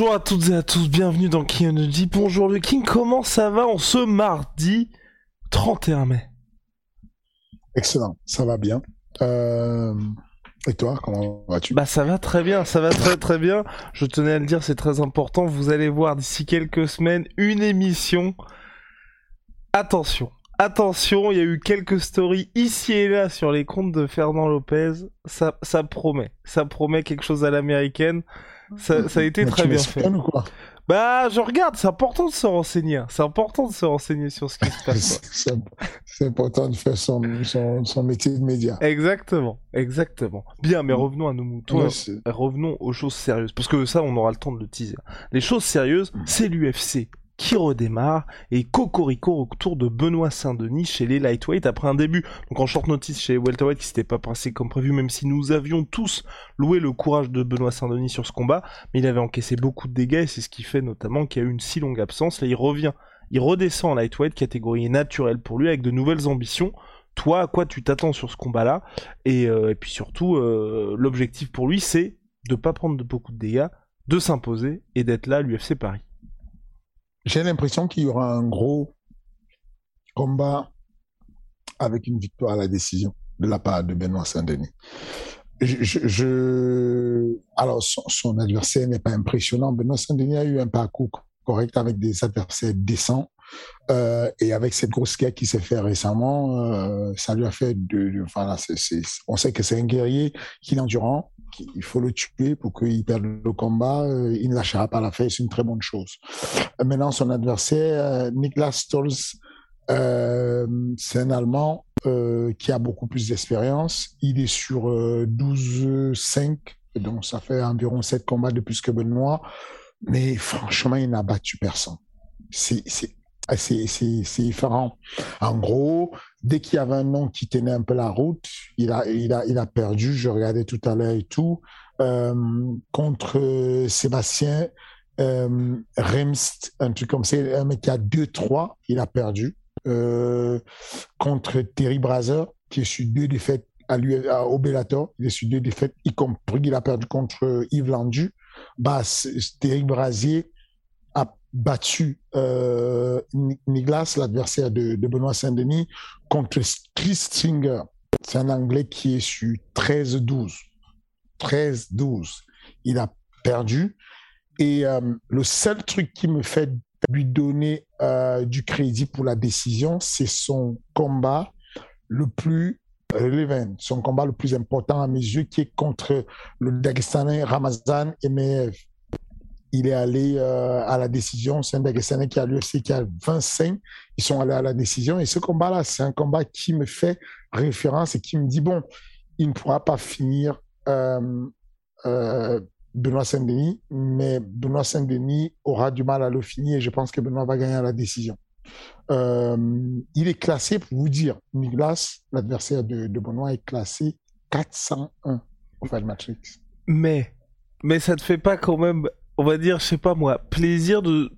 Bonjour à toutes et à tous, bienvenue dans King Energy. Bonjour le King, comment ça va en ce mardi 31 mai? Excellent, ça va bien. Euh, Et toi, comment vas-tu? Bah ça va très bien, ça va très très bien. Je tenais à le dire, c'est très important. Vous allez voir d'ici quelques semaines une émission. Attention, attention, il y a eu quelques stories ici et là sur les comptes de Fernand Lopez. Ça, ça promet, ça promet quelque chose à l'américaine. Ça, ça a été Mais très bien fait. ou quoi Bah, je regarde, c'est important de se renseigner. hein. C'est important de se renseigner sur ce qui se passe. C'est important de faire son, son, son métier de média. exactement, exactement. Bien, mais revenons à nos moutons. Revenons aux choses sérieuses. Parce que ça, on aura le temps de le teaser. Les choses sérieuses, c'est l'UFC qui redémarre et Cocorico autour de Benoît Saint-Denis chez les lightweight après un début. Donc en short notice chez welterweight qui s'était pas passé comme prévu même si nous avions tous loué le courage de Benoît Saint-Denis sur ce combat. Mais il avait encaissé beaucoup de dégâts et c'est ce qui fait notamment qu'il y a eu une si longue absence. Là il revient il redescend en lightweight catégorie naturelle pour lui avec de nouvelles ambitions. Toi à quoi tu t'attends sur ce combat là et, euh, et puis surtout euh, l'objectif pour lui c'est de pas prendre de beaucoup de dégâts de s'imposer et d'être là à l'UFC Paris J'ai l'impression qu'il y aura un gros combat avec une victoire à la décision de la part de Benoît Saint-Denis. Alors, son, adversaire n'est pas impressionnant. Benoît Saint-Denis a eu un parcours correct avec des adversaires décents. Euh, et avec cette grosse guerre qui s'est fait récemment, euh, ça lui a fait de, on sait que c'est un guerrier qui est endurant, il faut le tuer pour qu'il perde le combat, euh, il ne lâchera pas la c'est une très bonne chose. Maintenant, son adversaire, euh, Niklas Stolz, euh, c'est un Allemand qui a beaucoup plus d'expérience. Il est sur euh, 12-5, donc ça fait environ 7 combats de plus que Benoît. Mais franchement, il n'a battu personne. C'est c'est- c'est- c'est- différent. En gros, dès qu'il y avait un nom qui tenait un peu la route, il a, il a, il a perdu. Je regardais tout à l'heure et tout. Euh, contre euh, Sébastien euh, Remst, un truc comme ça, un mec qui a 2-3, il a perdu. Contre Terry Brazer, qui est sur deux défaites à lui, à, au Bellator, il est sur deux défaites, y compris qu'il a perdu contre Yves Landu. Bah, Terry Brazier a battu euh, Ni- Niklas, l'adversaire de, de Benoît Saint-Denis, contre Chris Stringer. C'est un Anglais qui est sur 13-12. 13-12. Il a perdu. Et euh, le seul truc qui me fait lui donner euh, du crédit pour la décision, c'est son combat le plus relevant, son combat le plus important à mes yeux, qui est contre le Dagestanais Ramazan Emeev. Il est allé euh, à la décision, c'est un Dagestanais qui a l'UFC qui a 25, ils sont allés à la décision. Et ce combat-là, c'est un combat qui me fait référence et qui me dit, bon, il ne pourra pas finir euh, euh, Benoît Saint-Denis, mais Benoît Saint-Denis aura du mal à le finir et je pense que Benoît va gagner à la décision. Il est classé, pour vous dire, Niklas, l'adversaire de, de Benoît, est classé 401 au Fight Matrix. Mais, mais ça te fait pas quand même, on va dire, je sais pas moi, plaisir de,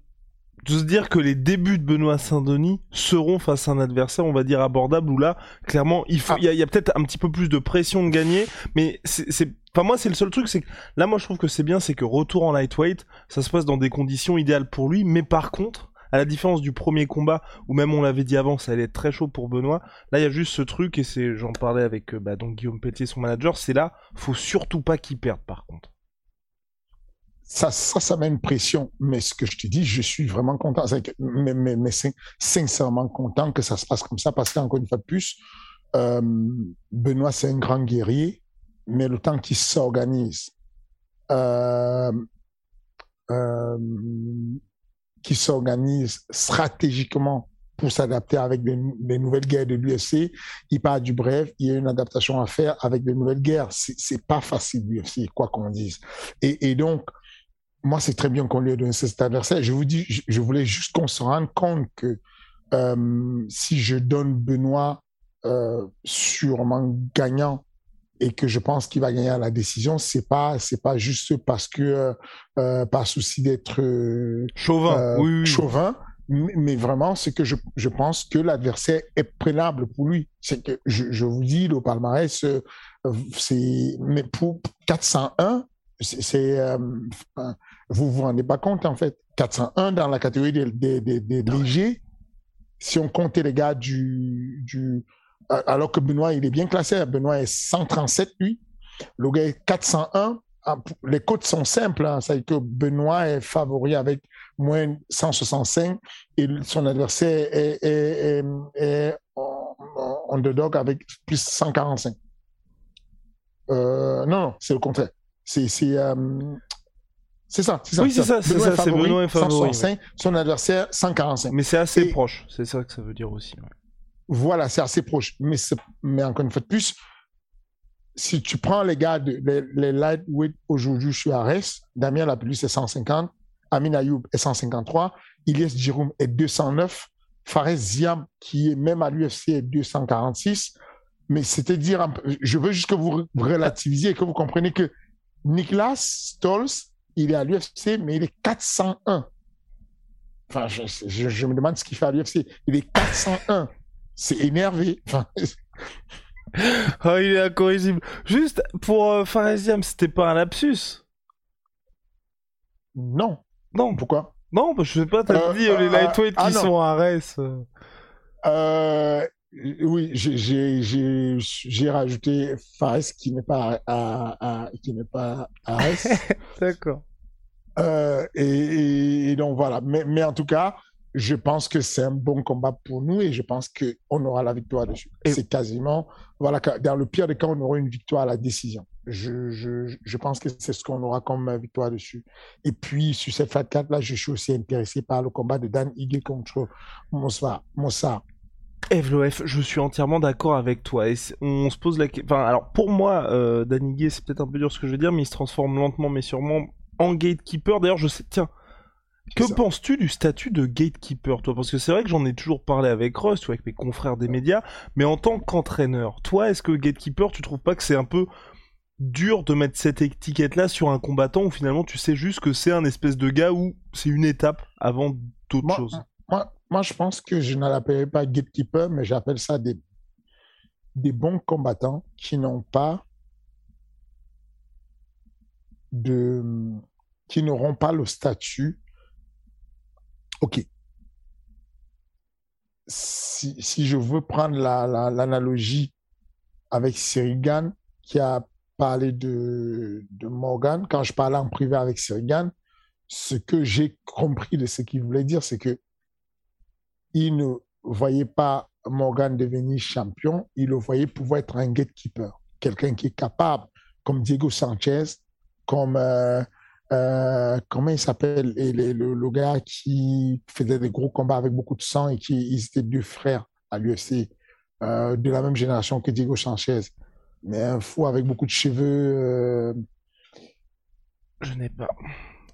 de se dire que les débuts de Benoît Saint-Denis seront face à un adversaire, on va dire, abordable, où là, clairement, il faut, Ah. y a, peut-être un petit peu plus de pression de gagner, mais c'est, c'est- enfin moi, c'est le seul truc, c'est que là, moi, je trouve que c'est bien, c'est que retour en lightweight, ça se passe dans des conditions idéales pour lui, mais par contre, à la différence du premier combat, où même on l'avait dit avant, ça allait être très chaud pour Benoît, là, il y a juste ce truc, et c'est, j'en parlais avec, euh, bah, donc Guillaume Pelletier, son manager, c'est là, faut surtout pas qu'il perde, par contre. Ça, ça, ça met une pression. Mais ce que je te dis, je suis vraiment content. Mais, mais, mais sin- sincèrement content que ça se passe comme ça parce qu'encore une fois de plus, euh, Benoît, c'est un grand guerrier. mais le temps qu'il s'organise, euh, euh, qui s'organise stratégiquement pour s'adapter avec des, nouvelles guerres de l'UFC. Il part du bref, il y a une adaptation à faire avec des nouvelles guerres. C'est pas facile l'UFC, quoi qu'on dise. Et, donc, moi, c'est très bien qu'on lui ait donné cet adversaire. Je vous dis, je, voulais juste qu'on se rende compte que euh, si je donne Benoît euh, sûrement gagnant et que je pense qu'il va gagner à la décision, c'est pas c'est pas juste parce que euh, euh par souci d'être chauvin, oui, chauvin, mais vraiment c'est que je, je pense que l'adversaire est prenable pour lui. C'est que je, je vous dis le palmarès, c'est mais pour 401 c'est euh, vous vous rendez pas compte en fait. 401 dans la catégorie des, des, des, légers. Si on comptait les gars du, du alors que Benoît il est bien classé. Benoît est 137 lui. Le gars est 401 ah, les cotes sont simples hein. c'est que Benoît est favori avec moins 165 et son adversaire est, est, est, underdog avec plus 145 euh, non, non c'est le contraire. C'est euh, c'est ça, c'est ça. Oui, c'est ça, c'est ça, c'est Benoît est. 165, son adversaire 145. Mais c'est assez proche, c'est ça que ça veut dire aussi. Voilà, c'est assez proche. Mais, mais encore une fois de plus, si tu prends les gars, de, les, les lightweight aujourd'hui, je suis à Res, Damien Lapelus c'est 150, Amin Ayoub est 153, Ilyes Giroum est 209, Fares Ziam, qui est même à l'UFC, est 246. Mais c'est-à-dire, je veux juste que vous relativisiez et que vous compreniez que Niklas Stolz, il est à l'UFC, mais il est 401. Enfin, je, me demande ce qu'il fait à l'UFC. Il est 401. C'est énervé. Enfin... oh, il est incorrigible. Juste pour euh, Faresiam, c'était pas un lapsus Non. Non. Pourquoi? Non, je sais pas, t'as euh, dit euh, les lightweights ah, qui sont à Res. Euh, oui, j'ai rajouté Fares qui n'est pas à, qui n'est pas à D'accord. Euh, et, donc voilà. Mais, mais, en tout cas, je pense que c'est un bon combat pour nous et je pense qu'on aura la victoire dessus. C'est quasiment, voilà, dans le pire des cas, on aura une victoire à la décision. Je, je, je pense que c'est ce qu'on aura comme victoire dessus. Et puis, sur cette Fat 4 là, je suis aussi intéressé par le combat de Dan Ige contre. Mossa. FLOF, je suis entièrement d'accord avec toi. Et on se pose la question. Enfin, alors pour moi, euh, c'est peut-être un peu dur ce que je veux dire, mais il se transforme lentement mais sûrement en gatekeeper. D'ailleurs, je sais. Tiens, que penses-tu du statut de gatekeeper, toi? Parce que c'est vrai que j'en ai toujours parlé avec Rust ou avec mes confrères des médias, mais en tant qu'entraîneur, toi, est-ce que gatekeeper, tu trouves pas que c'est un peu dur de mettre cette étiquette-là sur un combattant où finalement tu sais juste que c'est un espèce de gars où c'est une étape avant d'autres choses? moi, moi, je pense que je ne l'appellerai pas gatekeeper, mais j'appelle ça des, des bons combattants qui n'ont pas de. qui n'auront pas le statut. Ok. Si, si je veux prendre l'analogie la, avec Sirigan, qui a parlé de, de Morgan, quand je parlais en privé avec Sirigan, ce que j'ai compris de ce qu'il voulait dire, c'est que il ne voyait pas Morgan devenir champion, il le voyait pouvoir être un gatekeeper, quelqu'un qui est capable, comme Diego Sanchez, comme euh, euh, comment il s'appelle, le, le, gars qui faisait des gros combats avec beaucoup de sang et qui ils étaient deux frères à l'UFC, euh, de la même génération que Diego Sanchez, mais un fou avec beaucoup de cheveux. Je n'ai pas.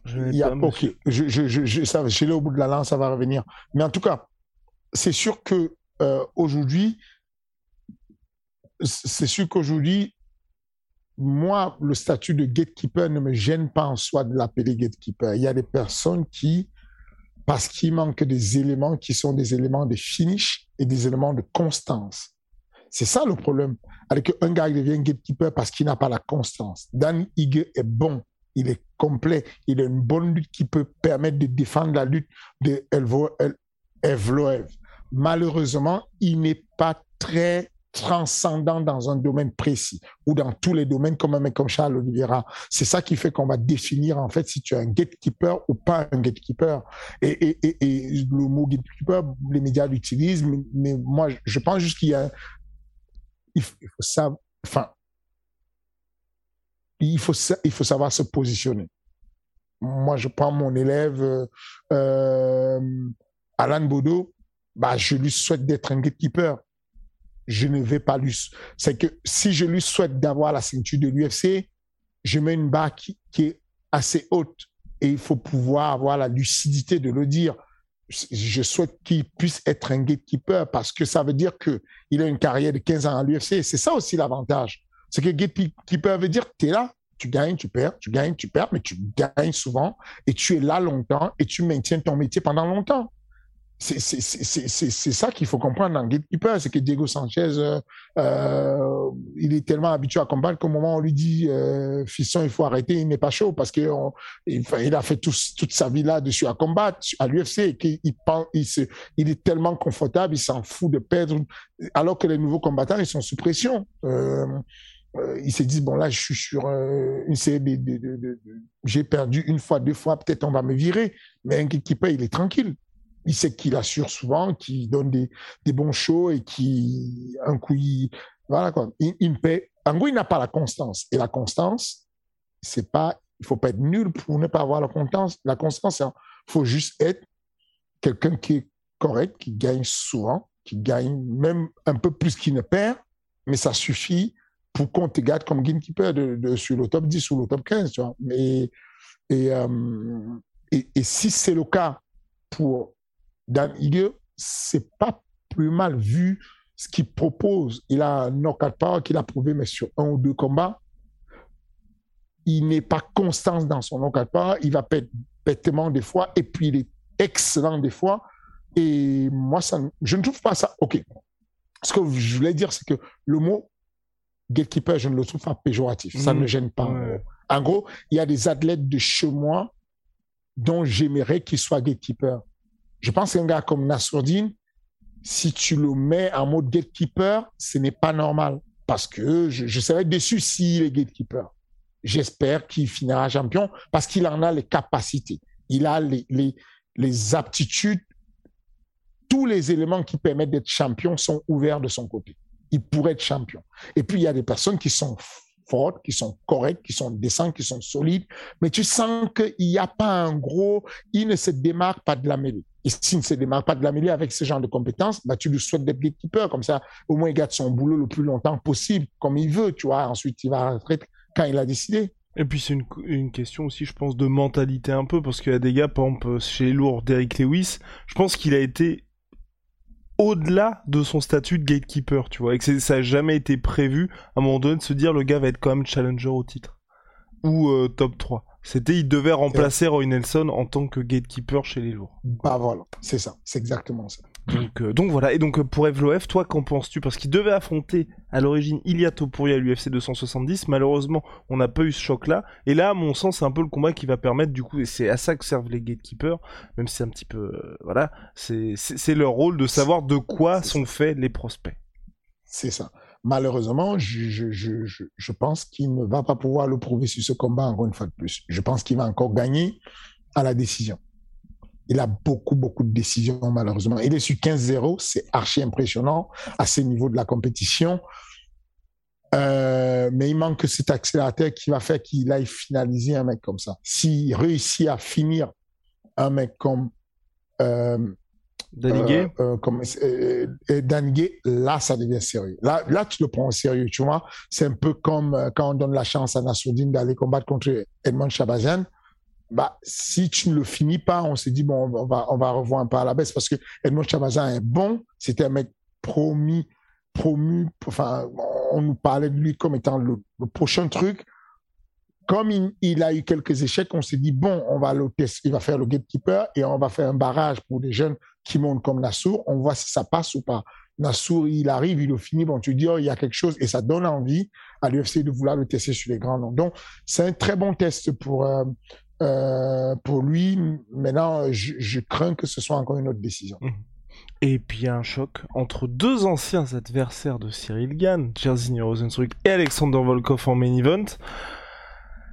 Je n'ai pas. Ok, je, je, je, je, ça, je l'ai au bout de la langue, ça va revenir. Mais en tout cas, c'est sûr que euh, aujourd'hui, c'est sûr qu'aujourd'hui, moi, le statut de gatekeeper ne me gêne pas en soi de l'appeler gatekeeper. Il y a des personnes qui, parce qu'il manque des éléments qui sont des éléments de finish et des éléments de constance. C'est ça le problème. Avec un gars qui devient gatekeeper parce qu'il n'a pas la constance. Dan Ige est bon, il est complet, il a une bonne lutte qui peut permettre de défendre la lutte de Evloev. Malheureusement, il n'est pas très transcendant dans un domaine précis ou dans tous les domaines comme comme Charles Oliveira. C'est ça qui fait qu'on va définir en fait si tu es un gatekeeper ou pas un gatekeeper. Et, le mot gatekeeper, les médias l'utilisent, mais, moi je pense juste qu'il y a, il faut, savoir se positionner. Moi, je prends mon élève euh, Alan Bodo, bah, je lui souhaite d'être un gatekeeper. Je ne vais pas lui. C'est que si je lui souhaite d'avoir la ceinture de l'UFC, je mets une barre qui, est assez haute et il faut pouvoir avoir la lucidité de le dire. Je souhaite qu'il puisse être un gatekeeper parce que ça veut dire qu'il a une carrière de 15 ans à l'UFC. C'est ça aussi l'avantage. C'est que gatekeeper veut dire que tu es là, tu gagnes, tu perds, tu gagnes, tu perds, mais tu gagnes souvent et tu es là longtemps et tu maintiens ton métier pendant longtemps c'est ça qu'il faut comprendre dans Gatekeeper, c'est que Diego Sanchez, euh, euh, il est tellement habitué à combattre qu'au moment où on lui dit euh, fiston, il faut arrêter, il n'est pas chaud parce que il, il, a fait toute sa vie là-dessus à combattre à l'UFC et qu'il il, il, il est tellement confortable, il s'en fout de perdre, alors que les nouveaux combattants, ils sont sous pression. Euh, ils se disent bon là je suis sur une série de j'ai perdu une fois deux fois peut-être on va me virer mais un gatekeeper il est tranquille il sait qu'il assure souvent, qu'il donne des, bons shows et qui, un coup, il, voilà quoi, il, il paie. En gros, il n'a pas la constance. Et la constance, c'est pas, il faut pas être nul pour ne pas avoir la constance. La constance, il faut juste être quelqu'un qui est correct, qui gagne souvent, qui gagne même un peu plus qu'il ne perd, mais ça suffit pour qu'on te garde comme gamekeeper de, sur le top 10 ou le top 15, tu vois. Mais, euh, et si c'est le cas pour Dan Ige, c'est pas plus mal vu ce qu'il propose. Il a un knockout power qu'il a prouvé, mais sur un ou deux combats. Il n'est pas constant dans son knockout power. Il va perdre bêtement des fois, et puis il est excellent des fois. Et moi, ça, je ne trouve pas ça. OK. Ce que je voulais dire, c'est que le mot gatekeeper, je ne le trouve pas péjoratif. Ça ne me mmh. gêne pas. En gros, il y a des athlètes de chez moi dont j'aimerais qu'ils soient gatekeeper. Je pense qu'un gars comme Nassourdine, si tu le mets en mode gatekeeper, ce n'est pas normal. Parce que je, je serais déçu s'il est gatekeeper. J'espère qu'il finira champion parce qu'il en a les capacités. Il a les, les, les aptitudes. Tous les éléments qui permettent d'être champion sont ouverts de son côté. Il pourrait être champion. Et puis, il y a des personnes qui sont fortes, qui sont correctes, qui sont décentes, qui sont solides, mais tu sens qu'il n'y a pas un gros, il ne se démarque pas de la mêlée. Et s'il ne se démarque pas de la mêlée avec ce genre de compétences, bah, tu lui souhaites d'être gatekeeper, comme ça, au moins il garde son boulot le plus longtemps possible, comme il veut, tu vois. Ensuite, il va retraite quand il a décidé. Et puis c'est une, question aussi, je pense, de mentalité un peu, parce qu'il y a des gars, par exemple, chez les lourds, Derrick Lewis, je pense qu'il a été au-delà de son statut de gatekeeper, tu vois, et que ça n'a jamais été prévu à un moment donné de se dire le gars va être quand même challenger au titre ou euh, top 3. C'était il devait remplacer Roy Nelson en tant que gatekeeper chez les lourds. Bah voilà, c'est ça, c'est exactement ça. Donc, euh, donc voilà, et donc euh, pour Evloef, toi qu'en penses-tu? Parce qu'il devait affronter à l'origine Ilia Topuria à l'UFC 270, malheureusement on n'a pas eu ce choc-là, et là à mon sens c'est un peu le combat qui va permettre du coup, et c'est à ça que servent les gatekeepers, même si c'est un petit peu... Euh, voilà, c'est leur rôle de savoir de quoi sont faits les prospects. C'est ça. Malheureusement, je, pense qu'il ne va pas pouvoir le prouver sur ce combat encore une fois de plus. Je pense qu'il va encore gagner à la décision. Il a beaucoup, beaucoup de décisions, malheureusement. Il est sur 15-0, c'est archi impressionnant à ce niveau de la compétition. Euh, mais il manque cet accélérateur qui va faire qu'il aille finaliser un mec comme ça. S'il réussit à finir un mec comme euh, Euh, euh, comme euh, là ça devient sérieux. Là, là tu le prends au sérieux, tu vois. C'est un peu comme quand on donne la chance à Nassoudine d'aller combattre contre Edmond Chabazian bah, si tu ne le finis pas, on s'est dit, bon, on va, on va revoir un peu à la baisse parce que Edmond est bon. C'était un mec promis, promu. Enfin, on nous parlait de lui comme étant le, prochain truc. Comme il, a eu quelques échecs, on s'est dit, bon, on va le tester, il va faire le gatekeeper et on va faire un barrage pour des jeunes qui montent comme Nassour. On voit si ça passe ou pas. Nassour, il arrive, il le finit, bon, tu dis, oh, il y a quelque chose et ça donne envie à l'UFC de vouloir le tester sur les grands noms. Donc, c'est un très bon test pour, euh, euh, pour lui, maintenant, je, crains que ce soit encore une autre décision. Mhm. Et puis un choc entre deux anciens adversaires de Cyril Gann, Jairzinho Rosenstruck et Alexander Volkov en main event.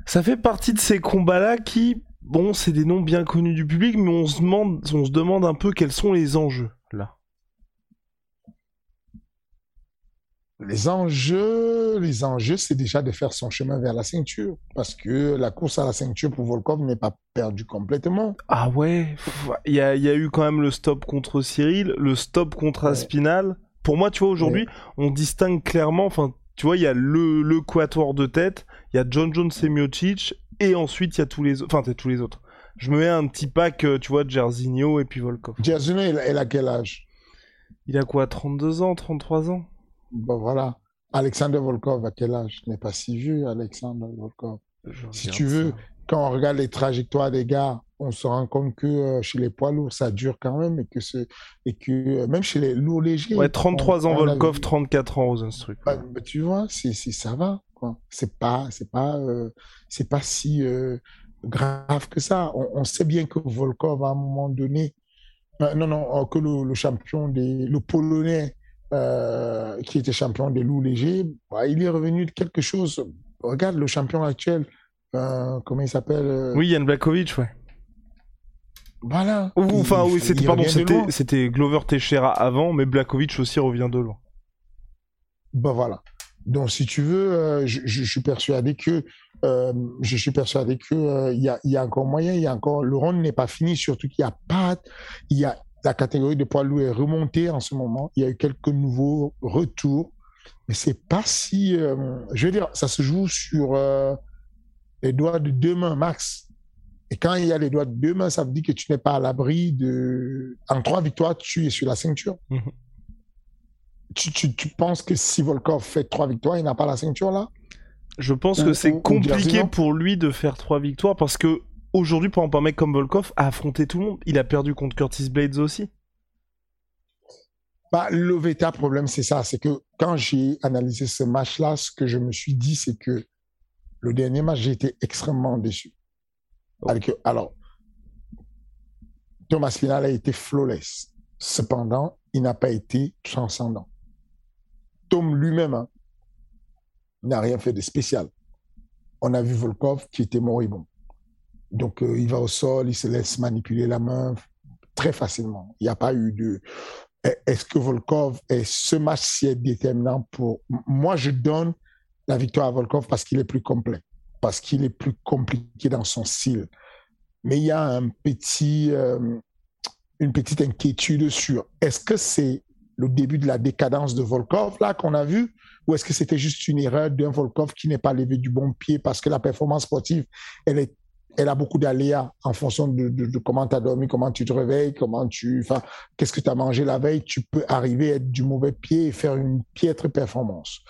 Ça fait partie de ces combats-là qui, bon, c'est des noms bien connus du public, mais on se demande, on se demande un peu quels sont les enjeux là. les enjeux, les enjeux, c'est déjà de faire son chemin vers la ceinture. Parce que la course à la ceinture pour Volkov n'est pas perdue complètement. Ah ouais, il y a, y a, eu quand même le stop contre Cyril, le stop contre Aspinal. Pour moi, tu vois, aujourd'hui, on distingue clairement, enfin, tu vois, il y a le, le quatuor de tête, il y a John Jones et Miocic, et ensuite il y a tous les autres, enfin, tous les autres. Je me mets un petit pack, euh, tu vois, de Jairzinho et puis Volkov. Jairzinho, il a quel âge? Il a quoi, 32 ans, 33 ans? Bon, voilà. Alexander Volkov, à quel âge? N'est pas si vieux, Alexander Volkov. si tu veux, quand on regarde les trajectoires des gars, on se rend compte que euh, chez les poids lourds, ça dure quand même et que, ce, et que euh, même chez les lourds légers. Ouais, 33 ans Volkov, 34 ans Rosenstruck. Bah, bah, tu vois, c'est, ça va. C'est pas, c'est pas, euh, c'est pas si grave que ça. On, sait bien que Volkov, à un moment donné, non, non, que le, champion des, le Polonais euh, qui était champion des loups légers, bah, il est revenu de quelque chose. Regarde le champion actuel, euh, comment il s'appelle euh, Oui, Yann Blakovic, ouais. Voilà. enfin, oui, c'était, pardon, c'était, Glover Teixeira avant, mais Blakovic aussi revient de loin. Ben voilà. Donc, si tu veux, je, suis persuadé que je suis persuadé que il y, a, encore moyen, il y a encore le round n'est pas fini, surtout qu'il y a pas, il y a la catégorie de poids lourd est remontée en ce moment. Il y a eu quelques nouveaux retours, mais c'est pas si. Euh, je veux dire, ça se joue sur euh, les doigts de deux mains max. Et quand il y a les doigts de deux mains, ça veut dire que tu n'es pas à l'abri de. En trois victoires, tu es sur la ceinture. Mhm. Tu, tu, tu, penses que si Volkov fait trois victoires, il n'a pas la ceinture là? Je pense que c'est compliqué pour lui de faire trois victoires parce que aujourd'hui, pour un mec comme Volkov, a affronté tout le monde. Il a perdu contre Curtis Blades aussi. Bah, le véta problème, c'est ça. C'est que quand j'ai analysé ce match-là, ce que je me suis dit, c'est que le dernier match, j'ai été extrêmement déçu. Alors, Thomas Final a été flawless. Cependant, il n'a pas été transcendant. Tom lui-même hein, n'a rien fait de spécial. On a vu Volkov qui était moribond. Donc, euh, il va au sol, il se laisse manipuler la main très facilement. Il n'y a pas eu de. Est-ce que Volkov est ce match-ci est déterminant pour. Moi, je donne la victoire à Volkov parce qu'il est plus complet, parce qu'il est plus compliqué dans son style. Mais il y a un petit, euh, une petite inquiétude sur est-ce que c'est le début de la décadence de Volkov là qu'on a vu ou est-ce que c'était juste une erreur d'un Volkov qui n'est pas levé du bon pied parce que la performance sportive elle a beaucoup d'aléas en fonction de, comment tu as dormi, comment tu te réveilles, comment tu, enfin, qu'est-ce que tu as mangé la veille. Tu peux arriver à être du mauvais pied et faire une piètre performance.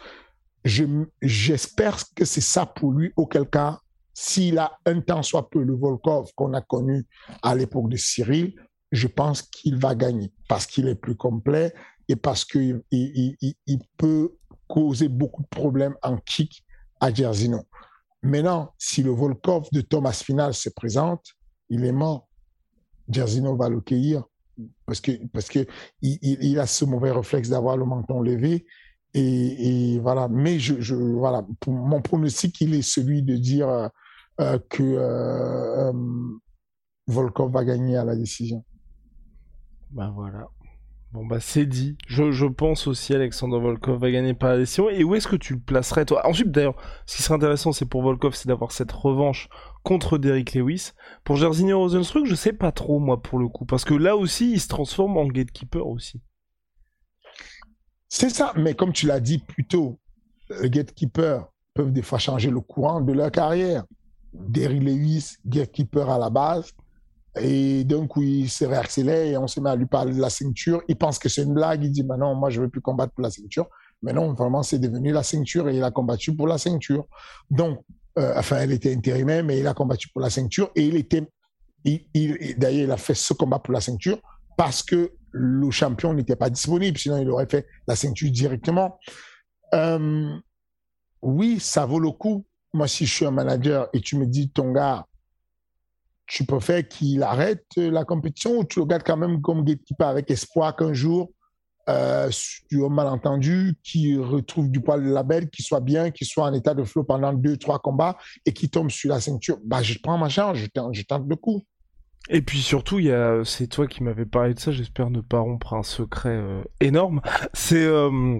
J'espère que c'est ça pour lui, auquel cas, s'il a un temps soit peu le Volkov qu'on a connu à l'époque de Cyril, je pense qu'il va gagner parce qu'il est plus complet et parce qu'il il, peut causer beaucoup de problèmes en kick à Jerzino. Maintenant, si le Volkov de Thomas Final se présente, il est mort. Jerzino va le cueillir parce que parce que il, a ce mauvais réflexe d'avoir le menton levé et, voilà. Mais je, voilà mon pronostic il est celui de dire euh, que euh, euh, Volkov va gagner à la décision. Ben voilà. Bon bah c'est dit. Je, pense aussi Alexander Volkov va gagner par la décision. Et où est-ce que tu le placerais toi? Ensuite d'ailleurs, ce qui serait intéressant c'est pour Volkov c'est d'avoir cette revanche contre Derrick Lewis. Pour Jairzinho Rosenstruck je sais pas trop moi pour le coup. Parce que là aussi il se transforme en gatekeeper aussi. C'est ça, mais comme tu l'as dit plus tôt, les gatekeepers peuvent des fois changer le courant de leur carrière. Derrick Lewis, gatekeeper à la base, et d'un coup, il se réaccélère et on se met à lui parler de la ceinture. Il pense que c'est une blague. Il dit, mais non, moi, je veux plus combattre pour la ceinture. Mais non, vraiment, c'est devenu la ceinture et il a combattu pour la ceinture. Donc, euh, enfin, elle était intérimaire, mais il a combattu pour la ceinture et il était, il, d'ailleurs, il a fait ce combat pour la ceinture parce que le champion n'était pas disponible. Sinon, il aurait fait la ceinture directement. Euh, oui, ça vaut le coup. Moi, si je suis un manager et tu me dis, ton gars, tu préfères qu'il arrête la compétition ou tu le gardes quand même comme gatekeeper avec espoir qu'un jour, euh, sur un malentendu, qui retrouve du poil de la belle, qui soit bien, qui soit en état de flow pendant deux, trois combats et qui tombe sur la ceinture, bah, je prends ma charge, je tente, je tente le coup. Et puis surtout, il y a, c'est toi qui m'avais parlé de ça, j'espère ne pas rompre un secret euh, énorme. C'est, euh,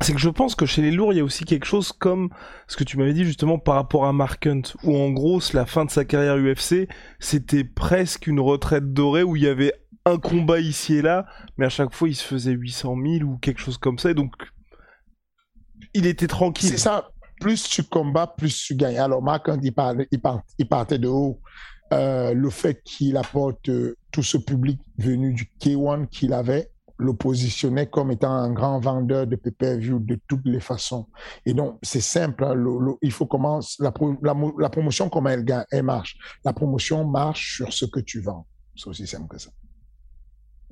c'est que je pense que chez les lourds, il y a aussi quelque chose comme ce que tu m'avais dit justement par rapport à Mark Hunt, où en gros, la fin de sa carrière UFC, c'était presque une retraite dorée où il y avait un combat ici et là, mais à chaque fois, il se faisait 800 000 ou quelque chose comme ça, et donc il était tranquille. C'est ça. Plus tu combats, plus tu gagnes. Alors, Mark Hunt, il, partait de haut. Euh, le fait qu'il apporte euh, tout ce public venu du K1 qu'il avait, le positionnait comme étant un grand vendeur de pay-per-view de toutes les façons. Et donc, c'est simple. Hein, il faut commencer la, la, promotion, comment elle, elle marche. La promotion marche sur ce que tu vends. C'est aussi simple que ça.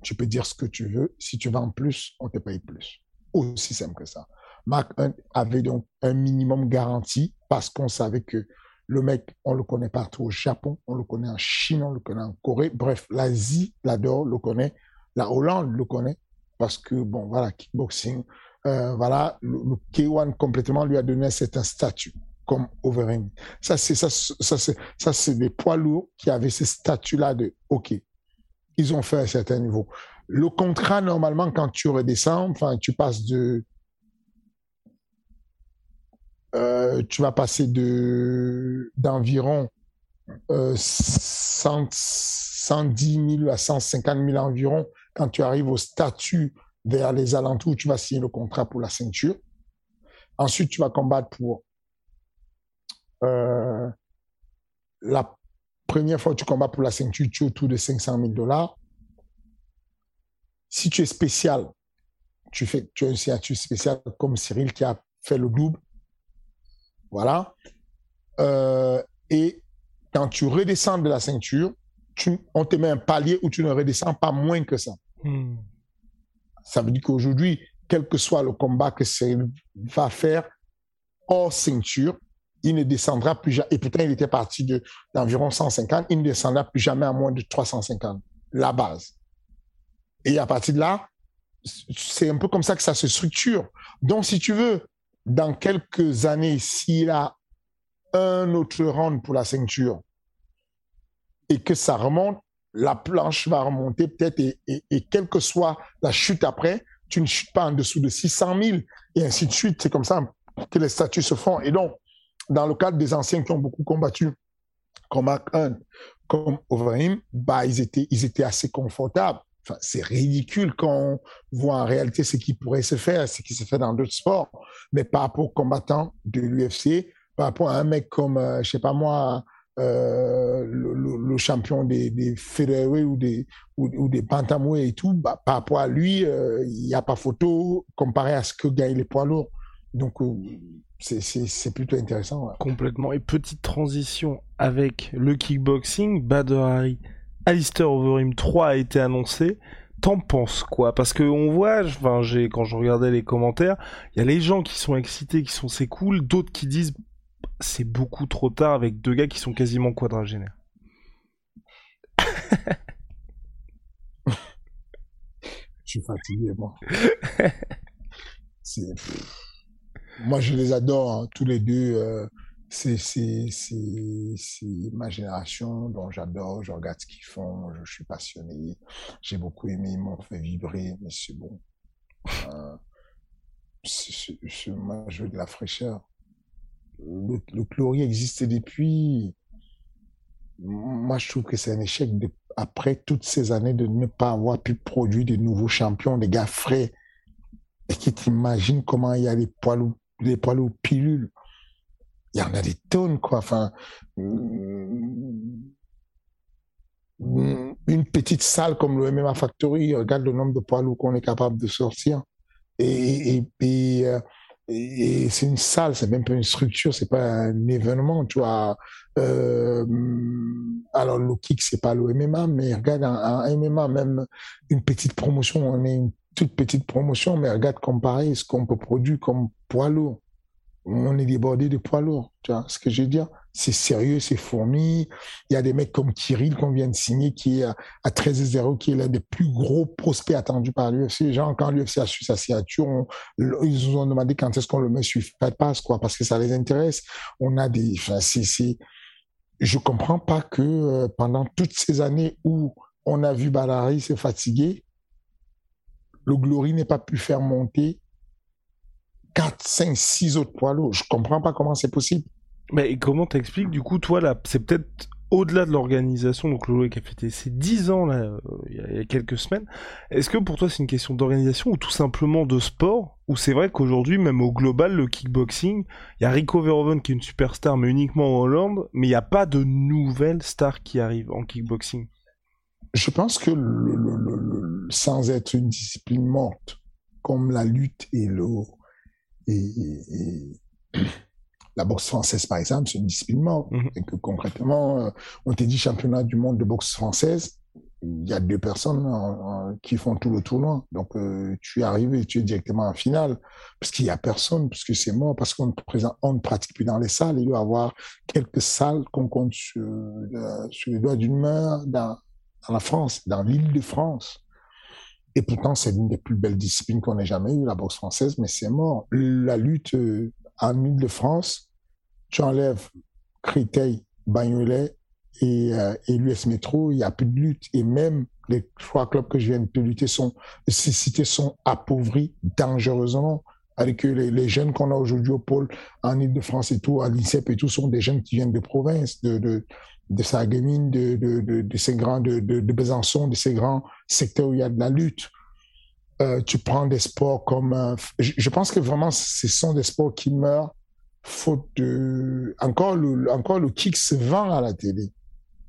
Tu peux dire ce que tu veux. Si tu vends plus, on te paye plus. Aussi simple que ça. Mark avait donc un minimum garanti parce qu'on savait que le mec, on le connaît partout au Japon, on le connaît en Chine, on le connaît en Corée. Bref, l'Asie l'adore, le connaît. La Hollande le connaît parce que, bon, voilà, kickboxing, euh, voilà, le, K1 complètement lui a donné un certain statut comme Overeem. Ça, c'est ça, ça, ça, c'est des poids lourds qui avaient ce statut-là de OK. Ils ont fait un certain niveau. Le contrat, normalement, quand tu redescends, enfin, tu passes de euh, tu vas passer de d'environ euh, 110 000 à 150 000 environ quand tu arrives au statut vers les alentours, tu vas signer le contrat pour la ceinture. Ensuite, tu vas combattre pour euh, la première fois que tu combats pour la ceinture, tu es autour de 500 000 dollars. Si tu es spécial, tu, as un statut spécial comme Cyril qui a fait le double. Voilà. Euh, et quand tu redescends de la ceinture, on te met un palier où tu ne redescends pas moins que ça. Hmm. Ça veut dire qu'aujourd'hui, quel que soit le combat que Cyril va faire hors ceinture, il ne descendra plus jamais. Et pourtant, il était parti d'environ 150, il ne descendra plus jamais à moins de 350, la base. Et à partir de là, c'est un peu comme ça que ça se structure. Donc, si tu veux, dans quelques années, s'il a un autre round pour la ceinture, et que ça remonte, la planche va remonter peut-être et, quelle que soit la chute après, tu ne chutes pas en dessous de 600 000 et ainsi de suite. C'est comme ça que les statuts se font. Et donc, dans le cadre des anciens qui ont beaucoup combattu, comme Mark Hunt, comme Overeem, bah, ils étaient, ils étaient assez confortables. C'est ridicule quand on voit en réalité ce qui pourrait se faire, ce qui se fait dans d'autres sports. Mais par rapport aux combattants de l'UFC, par rapport à un mec comme, euh, je sais pas moi, euh, le, champion des, des ou des, ou, des et tout, bah, par rapport à lui, euh, il n'y a pas photo comparé à ce que gagnent les poids lourds. Donc, euh, c'est plutôt intéressant. Complètement. Et petite transition avec le kickboxing, Hari, Alistair Overeem 3 a été annoncé. T'en penses quoi? Parce que on voit, enfin, quand je regardais les commentaires, il y a les gens qui sont excités, qui sont c'est cool, d'autres qui disent c'est beaucoup trop tard avec deux gars qui sont quasiment quadragénaires. je suis fatigué, moi. moi, je les adore, hein, tous les deux. Euh, c'est ma génération dont j'adore, je regarde ce qu'ils font, je suis passionné. J'ai beaucoup aimé, ils m'ont fait vibrer, mais c'est bon. Euh, moi, je veux de la fraîcheur le, le existe depuis. Moi, je trouve que c'est un échec après toutes ces années de ne pas avoir pu produire de nouveaux champions, des gars frais. Et qui t'imaginent comment il y a les poils les poils pilules. Il y en a des tonnes, quoi. Enfin, mm, une petite salle comme le MMA Factory, regarde le nombre de poids qu'on est capable de sortir. Et, et, et euh, et, c'est une salle, c'est même pas une structure, c'est pas un événement, tu vois. Euh, alors le kick, c'est pas le MMA, mais regarde un, MMA, même une petite promotion, on est une toute petite promotion, mais regarde comparer ce qu'on peut produire comme poids lourd. On est débordé de poids lourds, tu vois ce que je veux dire? C'est sérieux, c'est fourni. Il y a des mecs comme Kirill qu'on vient de signer, qui est à, 13-0, qui est l'un des plus gros prospects attendus par l'UFC. Genre, quand l'UFC a su sa signature, ils nous ont demandé quand est-ce qu'on le met sur Fight Pass, quoi, parce que ça les intéresse. On a des, enfin, c'est, je comprends pas que euh, pendant toutes ces années où on a vu Balari se fatiguer, le Glory n'ait pas pu faire monter 4, 5, 6 autres poids lourds. Je comprends pas comment c'est possible. Mais comment t'expliques, du coup, toi, là, c'est peut-être au-delà de l'organisation, donc Lolo qui a fêté ses 10 ans, là, euh, il y a quelques semaines. Est-ce que pour toi, c'est une question d'organisation ou tout simplement de sport? Ou c'est vrai qu'aujourd'hui, même au global, le kickboxing, il y a Rico Verhoeven qui est une superstar, mais uniquement en Hollande, mais il n'y a pas de nouvelles stars qui arrivent en kickboxing Je pense que sans être une discipline morte, comme la lutte et le, et, la boxe française, par exemple, c'est une discipline morte. Mhm. Et que concrètement, euh, on t'a dit championnat du monde de boxe française, il y a deux personnes qui font tout le tournoi. Donc, euh, tu es arrivé, tu es directement en finale, parce qu'il y a personne, parce que c'est mort, parce qu'on ne, on ne pratique plus dans les salles. Il doit y avoir quelques salles qu'on compte sur, euh, sur les doigts d'une main dans, dans la France, dans l'île de France. Et pourtant, c'est l'une des plus belles disciplines qu'on ait jamais eues, la boxe française, mais c'est mort. La lutte euh, en Ile-de-France, tu enlèves Créteil, Bagnolet et, euh, et l'US Métro, il n'y a plus de lutte. Et même les trois clubs que je viens de te lutter sont, ces cités sont appauvries dangereusement. Avec les, les jeunes qu'on a aujourd'hui au pôle en Ile-de-France et tout, à l'INSEP et tout, sont des jeunes qui viennent de province, de, de, de Sarreguemines, de, de, de, de, ces grands, de, de, de, Besançon, de ces grands secteurs où il y a de la lutte. Euh, tu prends des sports comme... Euh, je, pense que vraiment, ce sont des sports qui meurent faute de... Encore le, encore le kick se vend à la télé.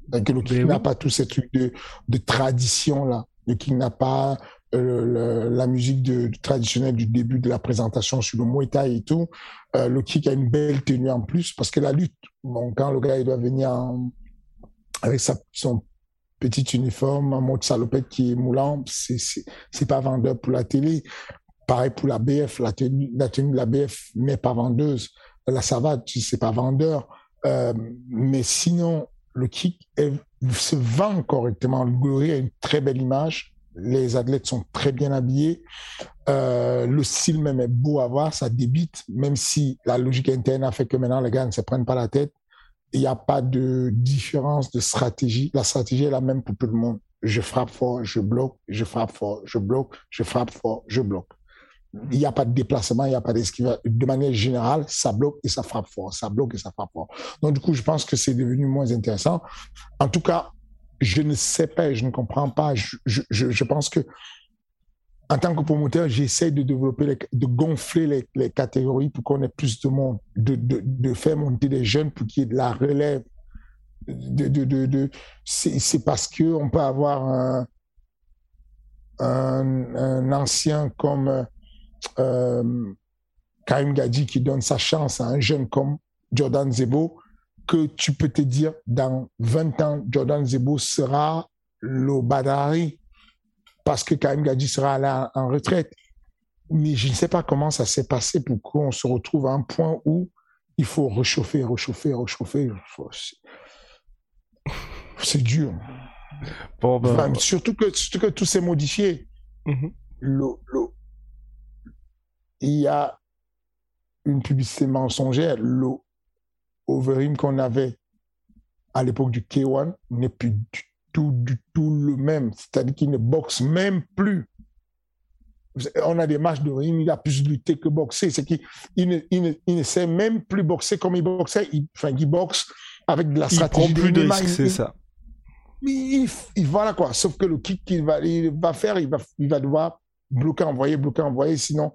Donc, le kick n'a pas tous ces trucs de, de tradition là. Le kick n'a pas euh, la musique de, traditionnelle du début de la présentation sur le Muay Thai et tout. Euh, le kick a une belle tenue en plus parce que la lutte, bon, quand le gars il doit venir en, avec son petit uniforme, un mode salopette qui est moulant, c'est, c'est, pas vendeur pour la télé. Pareil pour la BF, la tenue, la tenue de la BF n'est pas vendeuse. La savate, c'est pas vendeur. Euh, mais sinon, le kick se vend correctement. Le Glory a une très belle image. Les athlètes sont très bien habillés. Euh, le style même est beau à voir, ça débite, même si la logique interne a fait que maintenant les gars ne se prennent pas la tête il n'y a pas de différence de stratégie. La stratégie est la même pour tout le monde. Je frappe fort, je bloque, je frappe fort, je bloque, je frappe fort, je bloque. Il n'y a pas de déplacement, il n'y a pas d'esquive. De manière générale, ça bloque et ça frappe fort, ça bloque et ça frappe fort. Donc, du coup, je pense que c'est devenu moins intéressant. En tout cas, je ne sais pas, je ne comprends pas. Je, je pense que en tant que promoteur, j'essaie de développer, de gonfler les, catégories pour qu'on ait plus de monde, de, faire monter des jeunes pour qu'il y ait de la relève. C'est parce qu'on peut avoir un, ancien comme euh, Karim Gadi qui donne sa chance à un jeune comme Jordan Zebo, que tu peux te dire, dans 20 ans, Jordan Zebo sera le Badari parce que Karim Gadji sera là en retraite. Mais je ne sais pas comment ça s'est passé pour qu'on se retrouve à un point où il faut réchauffer, réchauffer, réchauffer. C'est dur. Ben, surtout, que, surtout que tout s'est modifié. Mm-hmm. Il y a une publicité mensongère. Le Overeem qu'on avait à l'époque du K1 n'est plus du tout du tout le même. C'est-à-dire qu'il ne boxe même plus. On a des matchs de ring, il a plus lutté que boxer. C'est qu'il il ne, il ne, sait même plus boxer comme il boxait. Il, enfin, il boxe avec de la stratégie. Il prend plus de risques, c'est ça. Il, il, voilà quoi. Sauf que le kick qu'il va, il va faire, il va, il va devoir bloquer, envoyer, bloquer, envoyer. Sinon,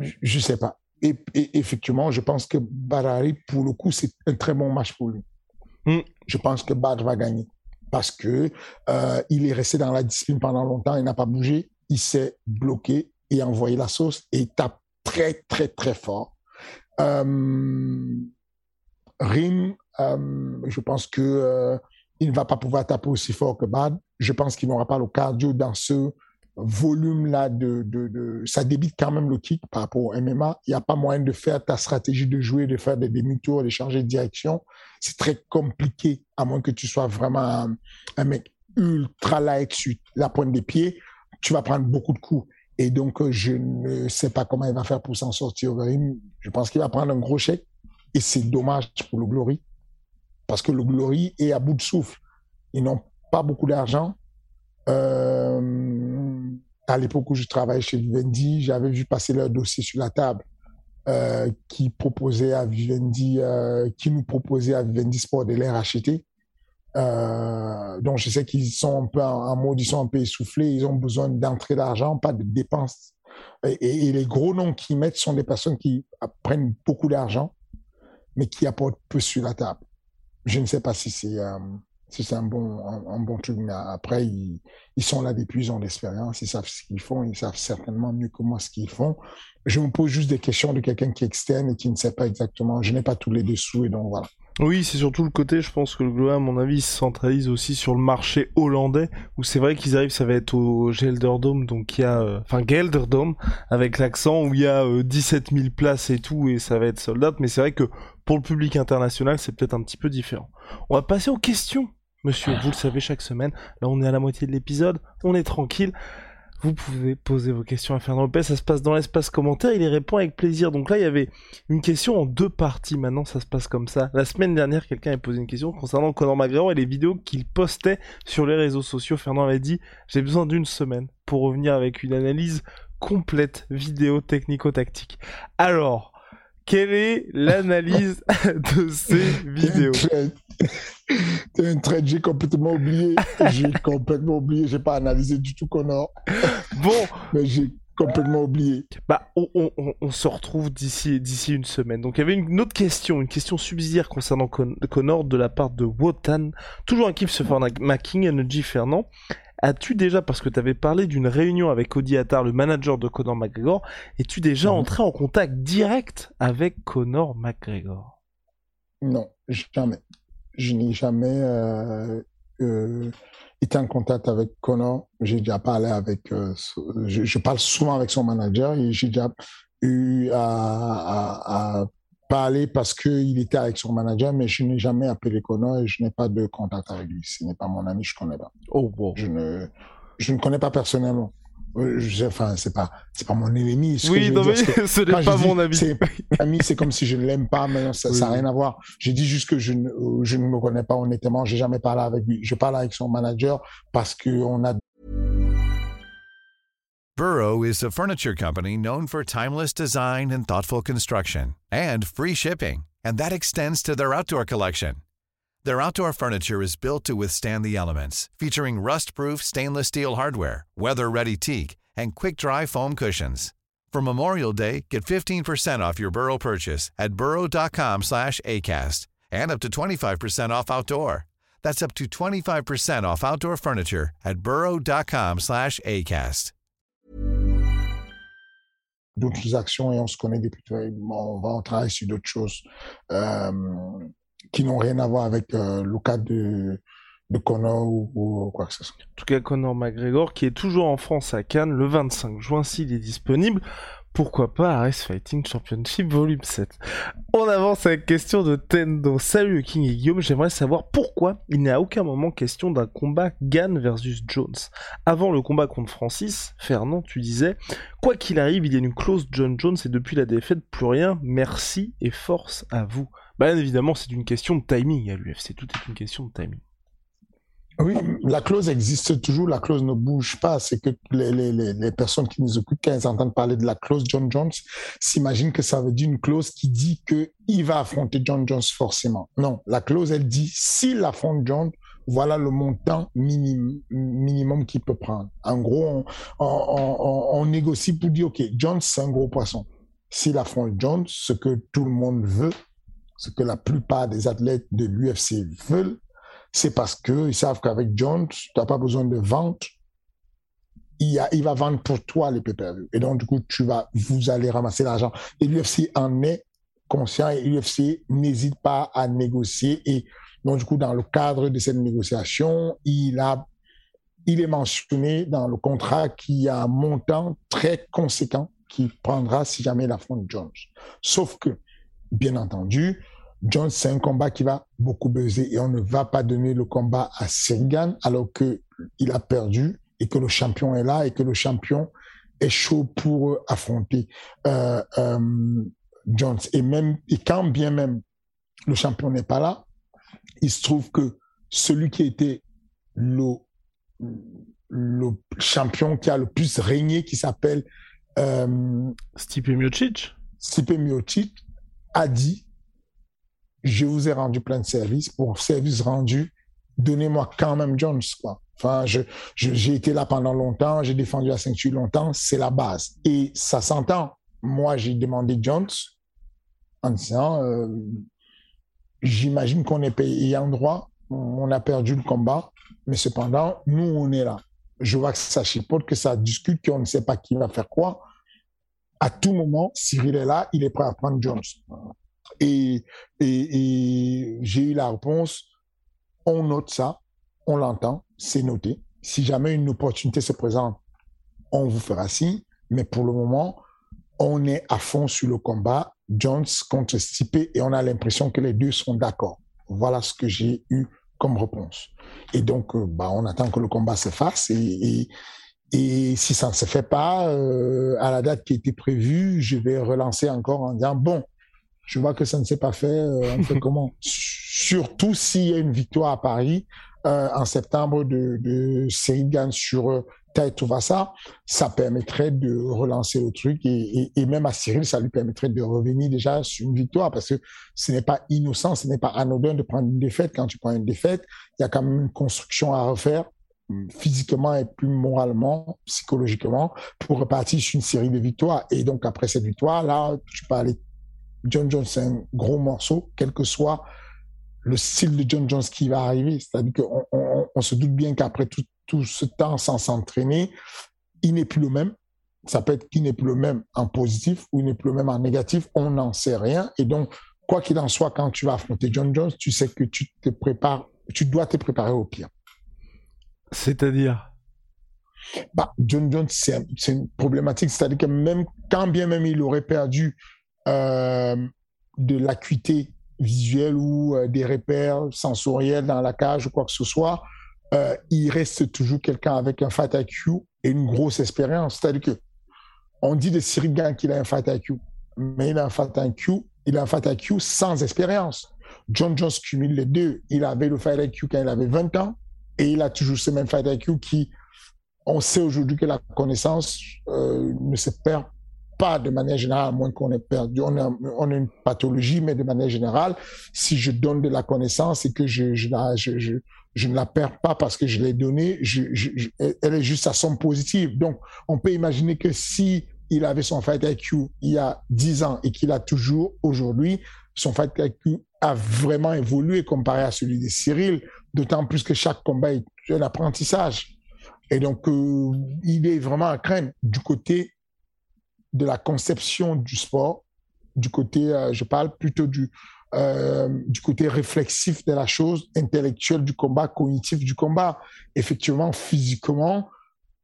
je ne sais pas. Et, effectivement, je pense que Barari, pour le coup, c'est un très bon match pour lui. Hmm. Je pense que Bad va gagner parce que euh, il est resté dans la discipline pendant longtemps, il n'a pas bougé, il s'est bloqué et envoyé la sauce et il tape très très très fort. Euh, Rim, euh, je pense que il ne va pas pouvoir taper aussi fort que Bad. Je pense qu'il n'aura pas le cardio dans ce volume-là de, de, ça débite quand même le kick par rapport au MMA. Il n'y a pas moyen de faire ta stratégie de jouer, de faire des demi-tours, de changer de direction. C'est très compliqué, à moins que tu sois vraiment un, mec ultra light sur la pointe des pieds. Tu vas prendre beaucoup de coups. Et donc, euh, je ne sais pas comment il va faire pour s'en sortir. Je pense qu'il va prendre un gros chèque. Et c'est dommage pour le Glory. Parce que le Glory est à bout de souffle. Ils n'ont pas beaucoup d'argent. Euh, à l'époque où je travaillais chez Vivendi, j'avais vu passer leur dossier sur la table. euh, qui proposait à Vivendi, euh, qui nous proposait à Vivendi Sport de les racheter. Euh, donc je sais qu'ils sont un peu en, mode, ils sont un peu essoufflés, ils ont besoin d'entrée d'argent, pas de dépenses. Et, et, les gros noms qu'ils mettent sont des personnes qui prennent beaucoup d'argent, mais qui apportent peu sur la table. Je ne sais pas si c'est euh, c'est un bon un, bon truc, mais après ils, ils sont là depuis ils ont l'expérience, ils savent ce qu'ils font, ils savent certainement mieux que moi ce qu'ils font. Je me pose juste des questions de quelqu'un qui est externe et qui ne sait pas exactement. Je n'ai pas tous les dessous et donc voilà. Oui, c'est surtout le côté, je pense que le Gloa, à mon avis, se centralise aussi sur le marché hollandais, où c'est vrai qu'ils arrivent, ça va être au Gelderdome, donc il y a, euh, enfin Gelderdome, avec l'accent, où il y a 17 euh, 000 places et tout, et ça va être sold mais c'est vrai que pour le public international, c'est peut-être un petit peu différent. On va passer aux questions, monsieur, vous le savez chaque semaine, là on est à la moitié de l'épisode, on est tranquille. Vous pouvez poser vos questions à Fernand Lopez, ça se passe dans l'espace commentaire, il y répond avec plaisir. Donc là, il y avait une question en deux parties, maintenant ça se passe comme ça. La semaine dernière, quelqu'un a posé une question concernant Conor McGregor et les vidéos qu'il postait sur les réseaux sociaux. Fernand avait dit, j'ai besoin d'une semaine pour revenir avec une analyse complète vidéo technico-tactique. Alors, quelle est l'analyse de ces vidéos? C'est un trade, j'ai complètement oublié. J'ai complètement oublié. J'ai pas analysé du tout Connor. Bon. Mais j'ai complètement oublié. Bah, on, se retrouve d'ici d'ici une semaine. Donc, il y avait une autre question, une question subsidiaire concernant Connor de la part de Wotan. Toujours un kiff se faire Macking, Energy Fernand. As-tu déjà, parce que tu avais parlé d'une réunion avec Cody Attar, le manager de Conor McGregor, es-tu déjà entré en contact direct avec Conor McGregor? Non, jamais. Je n'ai jamais euh, euh, été en contact avec Conor. J'ai déjà parlé avec. Euh, je, parle souvent avec son manager et j'ai déjà eu à, à parler parce qu'il était avec son manager, mais je n'ai jamais appelé Conor et je n'ai pas de contact avec lui. Ce n'est pas mon ami, je ne connais pas. Oh, bon. Je ne, je ne connais pas personnellement. Euh, je, enfin, c'est pas, c'est pas mon ennemi. Ce oui, non, mais ce n'est pas mon ami. C'est ami, c'est comme si je ne l'aime pas, mais ça n'a rien à voir. J'ai dit juste que je ne, je ne me connais pas honnêtement. J'ai jamais parlé avec lui. Je parle avec son manager parce que on a. Burrow is a furniture company known for timeless design and thoughtful construction, and free shipping, and that extends to their outdoor collection. Their outdoor furniture is built to withstand the elements, featuring rust-proof stainless steel hardware, weather-ready teak, and quick-dry foam cushions. For Memorial Day, get 15% off your Burrow purchase at burrow.com slash ACAST and up to 25% off outdoor. That's up to 25% off outdoor furniture at burrow.com slash ACAST. D'autres actions et on se connaît depuis, on va travailler sur d'autres choses. Euh, qui n'ont rien à voir avec euh, le cas de, Conor ou, quoi que ce soit. En tout cas, Conor McGregor, qui est toujours en France à Cannes le 25 juin, s'il est disponible. Pourquoi pas Race Fighting Championship Volume 7 On avance avec question de Tendo. Salut King et Guillaume, j'aimerais savoir pourquoi il n'est à aucun moment question d'un combat Gann versus Jones. Avant le combat contre Francis, Fernand, tu disais, quoi qu'il arrive, il y a une clause John Jones et depuis la défaite, plus rien, merci et force à vous. Bien évidemment, c'est une question de timing à l'UFC. Tout est une question de timing. Oui, la clause existe toujours, la clause ne bouge pas. C'est que les, les, les, personnes qui nous écoutent, quand elles entendent parler de la clause John Jones, s'imaginent que ça veut dire une clause qui dit qu'il va affronter John Jones forcément. Non, la clause, elle dit s'il affronte John, voilà le montant minimum, minimum qu'il peut prendre. En gros, on, négocie pour dire, OK, Jones, c'est un gros poisson. S'il affronte Jones, ce que tout le monde veut, ce que la plupart des athlètes de l'UFC veulent, c'est parce qu'ils savent qu'avec Jones, tu n'as pas besoin de vente. Il, va vendre pour toi les pay Et donc, du coup, tu vas, vous allez ramasser l'argent. Et l'UFC en est conscient et l'UFC n'hésite pas à négocier. Et donc, du coup, dans le cadre de cette négociation, il est mentionné dans le contrat qu'il y a un montant très conséquent qu'il prendra si jamais il affronte Jones. Sauf que, bien entendu, Jones, c'est un combat qui va beaucoup buzzer et on ne va pas donner le combat à Sergan alors qu'il a perdu et que le champion est là et que le champion est chaud pour affronter euh, euh, Jones. Et même, et quand bien même le champion n'est pas là, il se trouve que celui qui était le, champion qui a le plus régné, qui s'appelle euh, Stipe Miocic Stipe Miocic a dit je vous ai rendu plein de services. Pour service rendu, donnez-moi quand même Jones, quoi. Enfin, je, j'ai été là pendant longtemps, j'ai défendu la ceinture longtemps, c'est la base. Et ça s'entend. Moi, j'ai demandé Jones en disant, euh, j'imagine qu'on est payé en droit, on a perdu le combat, mais cependant, nous, on est là. Je vois que ça chipote, que ça discute, qu'on ne sait pas qui va faire quoi. À tout moment, Cyril est là, il est prêt à prendre Jones. Et, et, j'ai eu la réponse, on note ça, on l'entend, c'est noté. Si jamais une opportunité se présente, on vous fera signe. Mais pour le moment, on est à fond sur le combat, Jones contre Stipe, et on a l'impression que les deux sont d'accord. Voilà ce que j'ai eu comme réponse. Et donc, euh, bah, on attend que le combat se fasse. Et, et, si ça ne se fait pas, euh, à la date qui était prévue, je vais relancer encore en disant, bon, je vois que ça ne s'est pas fait. Euh, on fait comment? Surtout s'il y a une victoire à Paris euh, en septembre de, de sur euh, ça, ça permettrait de relancer le truc et, et, et, même à Cyril, ça lui permettrait de revenir déjà sur une victoire parce que ce n'est pas innocent, ce n'est pas anodin de prendre une défaite. Quand tu prends une défaite, il y a quand même une construction à refaire physiquement et plus moralement, psychologiquement, pour repartir sur une série de victoires. Et donc, après cette victoire, là, tu peux aller John Jones, c'est un gros morceau, quel que soit le style de John Jones qui va arriver. C'est-à-dire qu'on on, on, se doute bien qu'après tout, tout, ce temps sans s'entraîner, il n'est plus le même. Ça peut être qu'il n'est plus le même en positif ou il n'est plus le même en négatif. On n'en sait rien. Et donc, quoi qu'il en soit, quand tu vas affronter John Jones, tu sais que tu te prépares, tu dois te préparer au pire. C'est-à-dire? Bah, John Jones, c'est une problématique. C'est-à-dire que même quand bien même il aurait perdu euh, de l'acuité visuelle ou euh, des repères sensoriels dans la cage ou quoi que ce soit, euh, il reste toujours quelqu'un avec un fat IQ et une grosse expérience. C'est-à-dire que on dit de Cyril Gann qu'il a un fat IQ, mais il a un fat il a un fat IQ sans expérience. John Jones cumule les deux. Il avait le fat IQ quand il avait 20 ans et il a toujours ce même fat IQ qui, on sait aujourd'hui que la connaissance euh, ne se perd pas de manière générale, à moins qu'on ait perdu, on a, on a une pathologie, mais de manière générale, si je donne de la connaissance et que je, je, je, je, ne la perds pas parce que je l'ai donnée, elle est juste à somme positive. Donc, on peut imaginer que si il avait son fight IQ il y a 10 ans et qu'il a toujours aujourd'hui, son fight IQ a vraiment évolué comparé à celui de Cyril, d'autant plus que chaque combat est un apprentissage. Et donc, euh, il est vraiment à craindre du côté de la conception du sport, du côté, euh, je parle plutôt du, euh, du côté réflexif de la chose, intellectuel du combat, cognitif du combat. Effectivement, physiquement,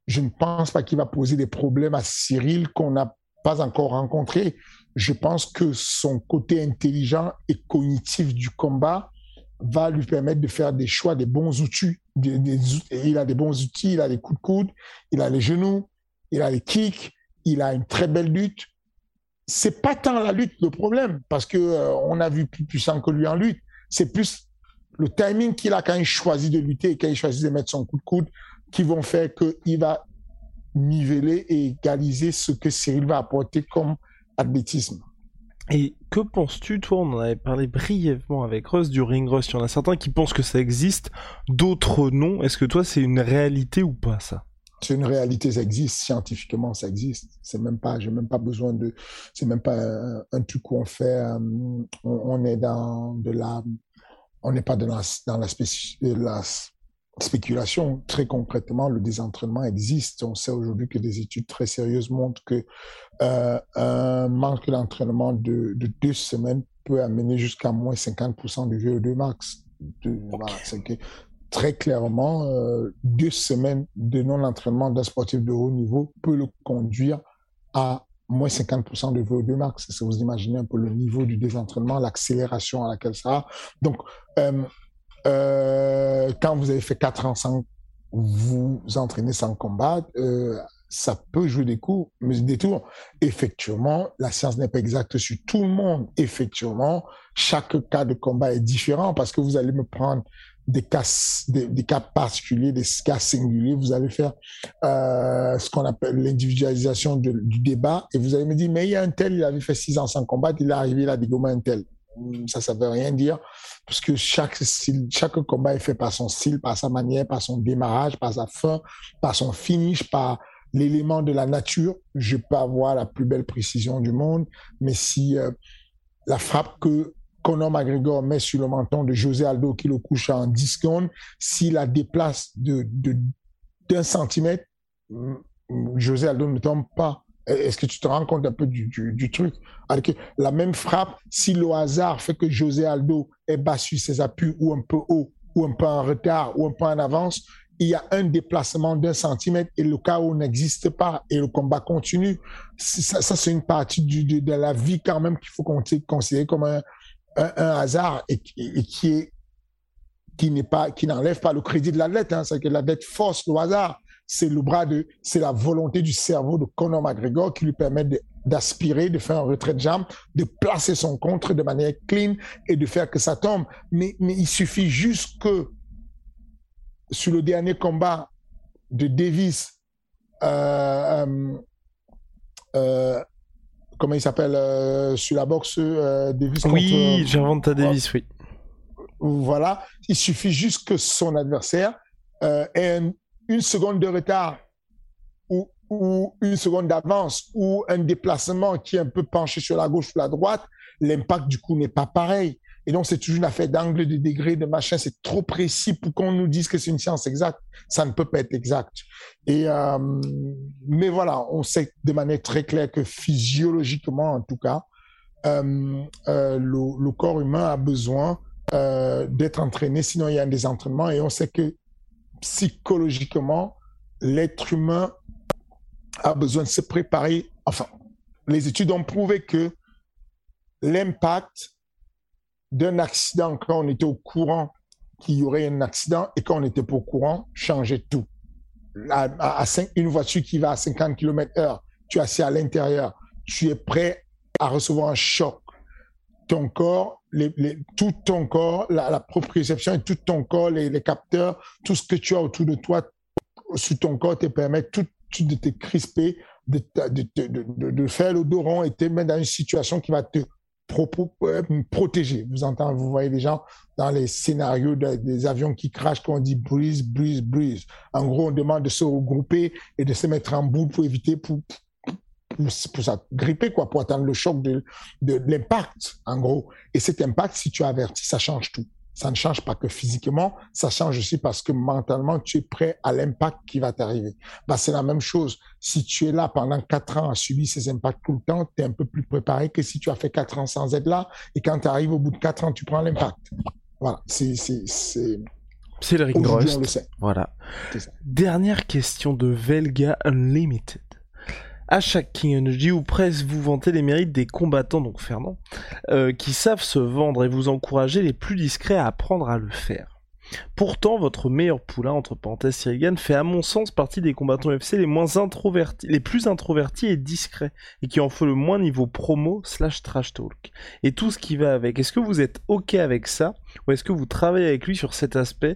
je ne pense pas qu'il va poser des problèmes à Cyril qu'on n'a pas encore rencontré. Je pense que son côté intelligent et cognitif du combat va lui permettre de faire des choix, des bons outils. Des, des, il a des bons outils, il a les coups de coude, il a les genoux, il a les kicks, il a une très belle lutte. C'est pas tant la lutte le problème, parce que euh, on a vu plus puissant que lui en lutte. C'est plus le timing qu'il a quand il choisit de lutter et quand il choisit de mettre son coup de coude qui vont faire qu'il va niveler et égaliser ce que Cyril va apporter comme athlétisme. Et que penses-tu, toi, on en avait parlé brièvement avec Russ du ring Rust, il y en a certains qui pensent que ça existe, d'autres non. Est-ce que toi, c'est une réalité ou pas, ça? C'est une réalité, ça existe scientifiquement, ça existe. C'est même pas, j'ai même pas besoin de, c'est même pas un, truc où on fait, euh, on, est dans de la, on n'est pas dans la, dans la spéculation. Très concrètement, le désentraînement existe. On sait aujourd'hui que des études très sérieuses montrent que euh, un manque d'entraînement de, de, deux semaines peut amener jusqu'à moins 50% du VO2 max. De, voilà, que très clairement, euh, deux semaines de non-entraînement d'un sportif de haut niveau peut le conduire à moins 50% de VO2 max. Si vous imaginez un peu le niveau du désentraînement, l'accélération à laquelle ça a. Donc, euh, euh, quand vous avez fait quatre ans sans vous entraîner sans combattre, euh, ça peut jouer des coups, mais des tours. Effectivement, la science n'est pas exacte sur tout le monde. Effectivement, chaque cas de combat est différent parce que vous allez me prendre des cas, des, cas particuliers, des cas singuliers. Vous allez faire euh, ce qu'on appelle l'individualisation du débat et vous allez me dire, mais il y a un tel, il avait fait six ans sans combattre, il est arrivé, il a dégommé un tel. Hmm, ça, ça veut rien dire parce que chaque combat est fait par son style, par sa manière, par son démarrage, par sa fin, par son finish, par l'élément de la nature. Je peux avoir la plus belle précision du monde, mais si euh, la frappe que Conor McGregor met sur le menton de José Aldo qui le couche en 10 secondes, s'il la déplace de, d'un centimètre, mm, José Aldo ne tombe pas. Est-ce que tu te rends compte un peu du, du, truc? Avec la même frappe, si le hasard fait que José Aldo est bas sur ses appuis ou un peu haut, ou un peu en retard, ou un peu en avance, il y a un déplacement d'un centimètre et le chaos n'existe pas et le combat continue. Ça, c'est une partie de, de, la vie quand même qu'il faut considérer comme un, un, hasard et, qui est qui n'est pas qui n'enlève pas le crédit de l'athlète hein, c'est que l'athlète force le hasard c'est le bras de c'est la volonté du cerveau de Conor McGregor qui lui permet d'aspirer de, faire un retrait de jambe de placer son contre de manière clean et de faire que ça tombe mais mais il suffit juste que sur le dernier combat de Davis euh, euh, euh comment il s'appelle sur la boxe Davis Oui, contre, Davis, oui. Voilà, il suffit juste que son adversaire ait une seconde de retard ou, une seconde d'avance ou un déplacement qui est un peu penché sur la gauche ou la droite, l'impact du coup n'est pas pareil. Et donc, c'est toujours une affaire d'angle, de degré, de machin. C'est trop précis pour qu'on nous dise que c'est une science exacte. Ça ne peut pas être exact. Et euh, mais voilà, on sait de manière très claire que physiologiquement, en tout cas, euh, euh, le, le, corps humain a besoin d'être entraîné. Sinon, il y a des entraînements. Et on sait que psychologiquement, l'être humain a besoin de se préparer. Enfin, les études ont prouvé que l'impact d'un accident quand on était au courant qu'il y aurait un accident et quand on n'était pas au courant, changeait tout. À, une voiture qui va à 50 km heure, tu es assis à l'intérieur, tu es prêt à recevoir un choc. Ton corps, les, tout ton corps, la, la proprioception et tout ton corps, les, capteurs, tout ce que tu as autour de toi, sur ton corps te permet tout, de te crisper, de, de, de, de faire l'odoron et te mettre dans une situation qui va te euh, protéger. Vous entendez, vous voyez les gens dans les scénarios des avions qui crachent quand on dit brise, brise, brise. En gros, on demande de se regrouper et de se mettre en boule pour éviter, pour, pour, pour gripper, quoi, pour attendre le choc de, de l'impact, en gros. Et cet impact, si tu avertis, ça change tout ça ne change pas que physiquement, ça change aussi parce que mentalement, tu es prêt à l'impact qui va t'arriver. Bah, c'est la même chose. Si tu es là pendant quatre ans à subir ces impacts tout le temps, tu es un peu plus préparé que si tu as fait quatre ans sans être là et quand tu arrives au bout de quatre ans, tu prends l'impact. Voilà, c'est, c'est, c'est, c'est le rust. Voilà. Dernière question de Velga Unlimited à chaque King Energy ou presque vous vantez les mérites des combattants, donc Fernand, euh, qui savent se vendre et vous encourager les plus discrets à apprendre à le faire. Pourtant, votre meilleur poulain, entre parenthèses Sirigan, fait à mon sens partie des combattants UFC les moins introvertis, les plus introvertis et discrets, et qui en font le moins niveau promo slash trash talk. Et tout ce qui va avec. Est-ce que vous êtes ok avec ça, ou est-ce que vous travaillez avec lui sur cet aspect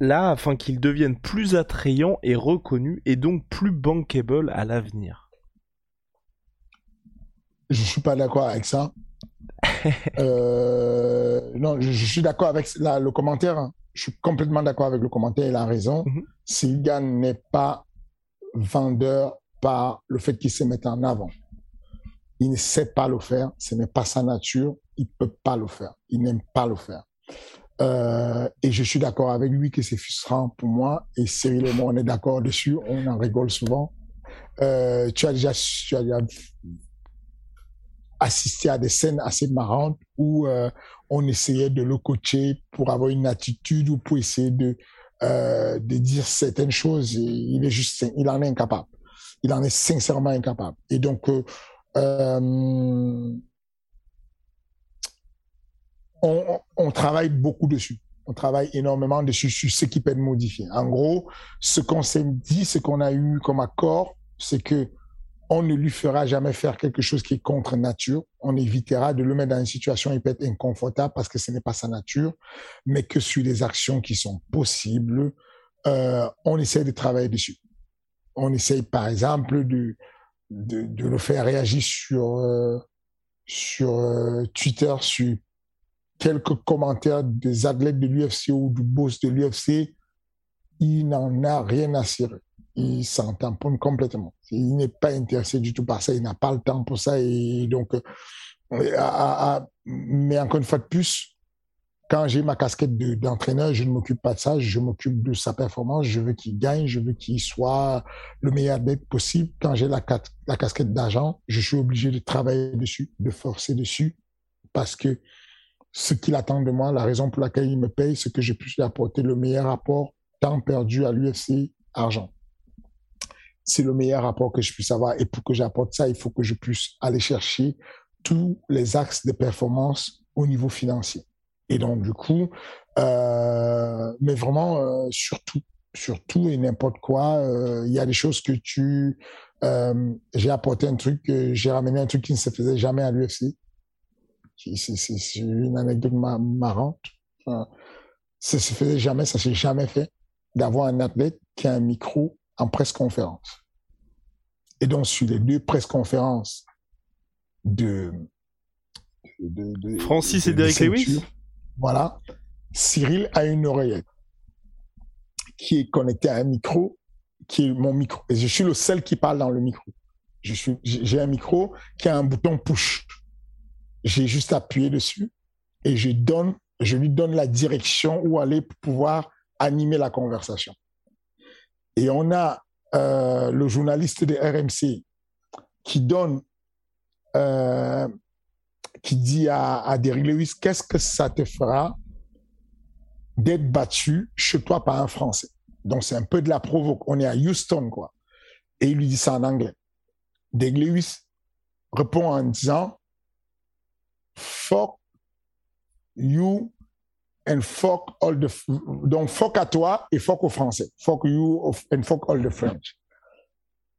là afin qu'il devienne plus attrayant et reconnu, et donc plus bankable à l'avenir? Je suis pas d'accord avec ça. euh, non, je, suis d'accord avec le commentaire. Je suis complètement d'accord avec le commentaire. Il a raison. Mm n'est pas vendeur par le fait qu'il se mette en avant. Il ne sait pas le faire. Ce n'est pas sa nature. Il peut pas le faire. Il n'aime pas le faire. Euh, et je suis d'accord avec lui que c'est frustrant pour moi. Et Cyril et moi, on est d'accord dessus. On en rigole souvent. Euh, tu as déjà, tu as déjà assisté à des scènes assez marrantes où euh, on essayait de le coacher pour avoir une attitude ou pour essayer de euh, de dire certaines choses il est juste il en est incapable. Il en est sincèrement incapable. Et donc euh on, on travaille beaucoup dessus. On travaille énormément dessus sur ce qui peut être modifié. En gros ce qu'on s'est dit ce qu'on a eu comme accord c'est que on ne lui fera jamais faire quelque chose qui est contre nature. On évitera de le mettre dans une situation qui peut être inconfortable parce que ce n'est pas sa nature, mais que sur les actions qui sont possibles, euh, on essaie de travailler dessus. On essaye, par exemple, de, de, de le faire réagir sur, euh, sur euh, Twitter, sur quelques commentaires des athlètes de l'UFC ou du boss de l'UFC. Il n'en a rien à cirer il s'en tamponne complètement. Il n'est pas intéressé du tout par ça, il n'a pas le temps pour ça. Et donc, euh, mais encore une fois de plus, quand j'ai ma casquette d'entraîneur, je ne m'occupe pas de ça, je m'occupe de sa performance, je veux qu'il gagne, je veux qu'il soit le meilleur athlète possible. Quand j'ai la, casquette d'agent, je suis obligé de travailler dessus, de forcer dessus, parce que ce qu'il attend de moi, la raison pour laquelle il me paye, c'est que je puisse lui apporter le meilleur rapport, temps perdu à l'UFC, argent c'est le meilleur rapport que je puisse avoir. Et pour que j'apporte ça, il faut que je puisse aller chercher tous les axes de performance au niveau financier. Et donc, du coup, euh, mais vraiment, euh, surtout, surtout et n'importe quoi, euh, il y a des choses que tu... Euh, j'ai apporté un truc, j'ai ramené un truc qui ne se faisait jamais à l'UFC. C'est une anecdote marrante. Enfin, ça se faisait jamais, ça s'est jamais fait d'avoir un athlète qui a un micro en presse-conférence. Et donc, sur les deux presse-conférences de, de, Francis et Derek Lewis, voilà, Cyril a une oreillette qui est connectée à un micro, qui est mon micro. Et je suis le seul qui parle dans le micro. Je suis, j'ai un micro qui a un bouton push. J'ai juste appuyé dessus et je donne, je lui donne la direction où aller pour pouvoir animer la conversation. Et on a euh, le journaliste de RMC qui donne, euh, qui dit à, à Derrick Lewis, qu'est-ce que ça te fera d'être battu chez toi par un Français? Donc c'est un peu de la provoque. On est à Houston, quoi. Et il lui dit ça en anglais. Derrick Lewis répond en disant, fuck you and fuck all the donc fuck à toi et fuck aux Français. Fuck you and fuck all the French.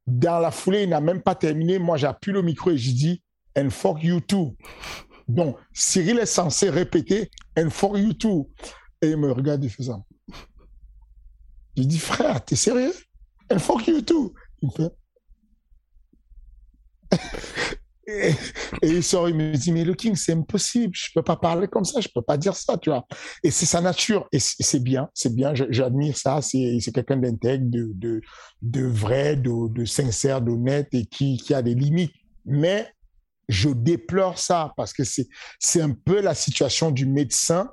Dans la foulée, il n'a même pas terminé. Moi, j'appuie le micro et je dis and fuck you too. Donc, Cyril est censé répéter and fuck you too. Et il me regarde, il fait ça. Je dis frère, t'es sérieux? And fuck you too. Il fait et, il sort, il me dit, mais le King, c'est impossible, je peux pas parler comme ça, je peux pas dire ça, tu vois. Et c'est sa nature, et c'est bien, c'est bien, j'admire ça, c'est quelqu'un d'intègre, de, vrai, de, sincère, d'honnête, et qui, qui a des limites. Mais je déplore ça, parce que c'est un peu la situation du médecin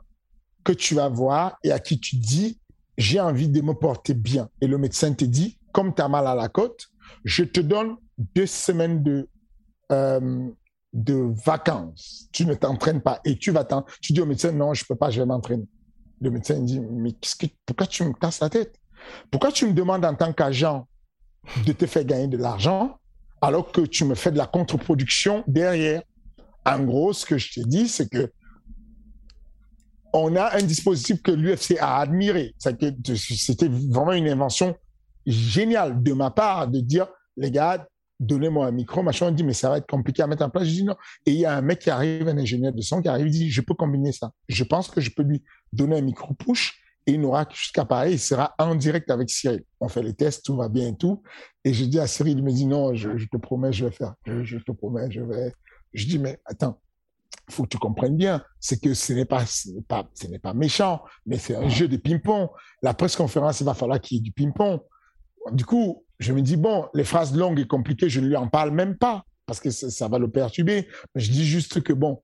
que tu vas voir et à qui tu dis, j'ai envie de me porter bien. Et le médecin te dit, comme tu as mal à la côte, je te donne deux semaines de euh, de vacances, tu ne t'entraînes pas et tu vas t'en, tu dis au médecin non, je peux pas, je vais m'entraîner. Le médecin dit mais que, pourquoi tu me casses la tête? Pourquoi tu me demandes en tant qu'agent de te faire gagner de l'argent alors que tu me fais de la contre-production derrière? En gros, ce que je te dis, c'est que on a un dispositif que l'UFC a admiré. C'était vraiment une invention géniale de ma part de dire les gars, donnez-moi un micro, machin, on dit, mais ça va être compliqué à mettre en place. Je dis non. Et il y a un mec qui arrive, un ingénieur de son qui arrive, il dit, je peux combiner ça. Je pense que je peux lui donner un micro push et il n'aura jusqu'à pareil, il sera en direct avec Cyril. On fait les tests, tout va bien et tout. Et je dis à Cyril, il me dit, non, je, te promets, je vais faire. Je, te promets, je vais. Je dis, mais attends, faut que tu comprennes bien, c'est que ce n'est pas, pas, ce n'est pas méchant, mais c'est un jeu de ping-pong. La presse conférence, il va falloir qu'il y ait du ping-pong. Du coup, je me dis, bon, les phrases longues et compliquées, je ne lui en parle même pas parce que ça, va le perturber. je dis juste que, bon,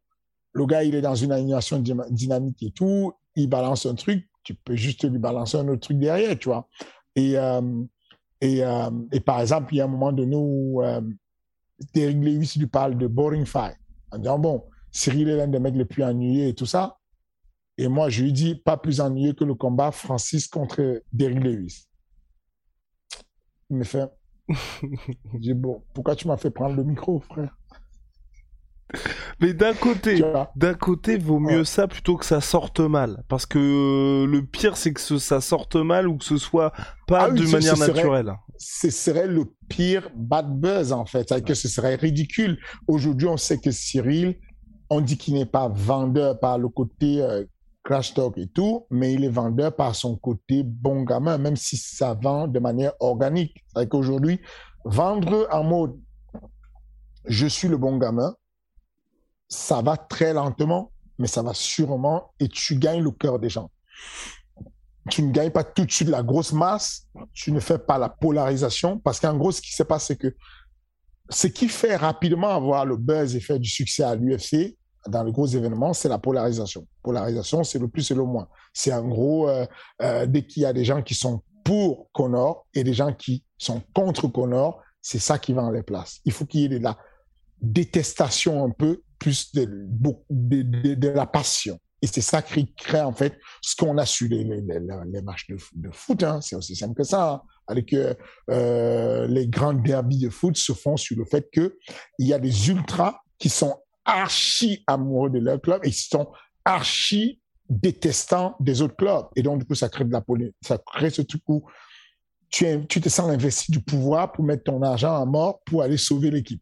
le gars, il est dans une animation dynamique et tout, il balance un truc, tu peux juste lui balancer un autre truc derrière, tu vois. Et, euh, et, euh, et, par exemple, il y a un moment donné où euh, Derek Lewis lui parle de Boring Fight, en disant, bon, Cyril est l'un des mecs les plus ennuyés et tout ça. Et moi, je lui dis, pas plus ennuyeux que le combat Francis contre Derrick Lewis. Me fait. Je dis, bon, pourquoi tu m'as fait prendre le micro, frère? Mais d'un côté, d'un côté, vaut mieux ça plutôt que ça sorte mal. Parce que euh, le pire, c'est que ça sorte mal ou que ce soit pas ah de manière naturelle. ce serait le pire bad buzz, en fait. Que ce serait ridicule. Aujourd'hui, on sait que Cyril, on dit qu'il n'est pas vendeur par le côté euh, crash talk et tout, mais il est vendeur par son côté bon gamin, même si ça vend de manière organique. C'est qu'aujourd'hui, vendre en mode je suis le bon gamin, ça va très lentement, mais ça va sûrement et tu gagnes le cœur des gens. Tu ne gagnes pas tout de suite la grosse masse, tu ne fais pas la polarisation, parce qu'en gros, ce qui se passe, c'est que ce qui fait rapidement avoir le buzz et faire du succès à l'UFC, dans les gros événements, c'est la polarisation. Polarisation, c'est le plus et le moins. C'est en gros, euh, euh, dès qu'il y a des gens qui sont pour Connor et des gens qui sont contre Connor, c'est ça qui va en les places. Il faut qu'il y ait de la détestation un peu, plus de, la passion. Et c'est ça qui crée en fait ce qu'on a sur les, les, les, matchs de, foot. Hein. C'est aussi simple que ça. Hein. Avec euh, les grands derbies de foot se font sur le fait que il y a des ultras qui sont archi amoureux de leur club et qui sont archi détestants des autres clubs. Et donc, du coup, ça crée de la politique. Ça crée ce truc où tu, tu te sens investi du pouvoir pour mettre ton argent à mort pour aller sauver l'équipe.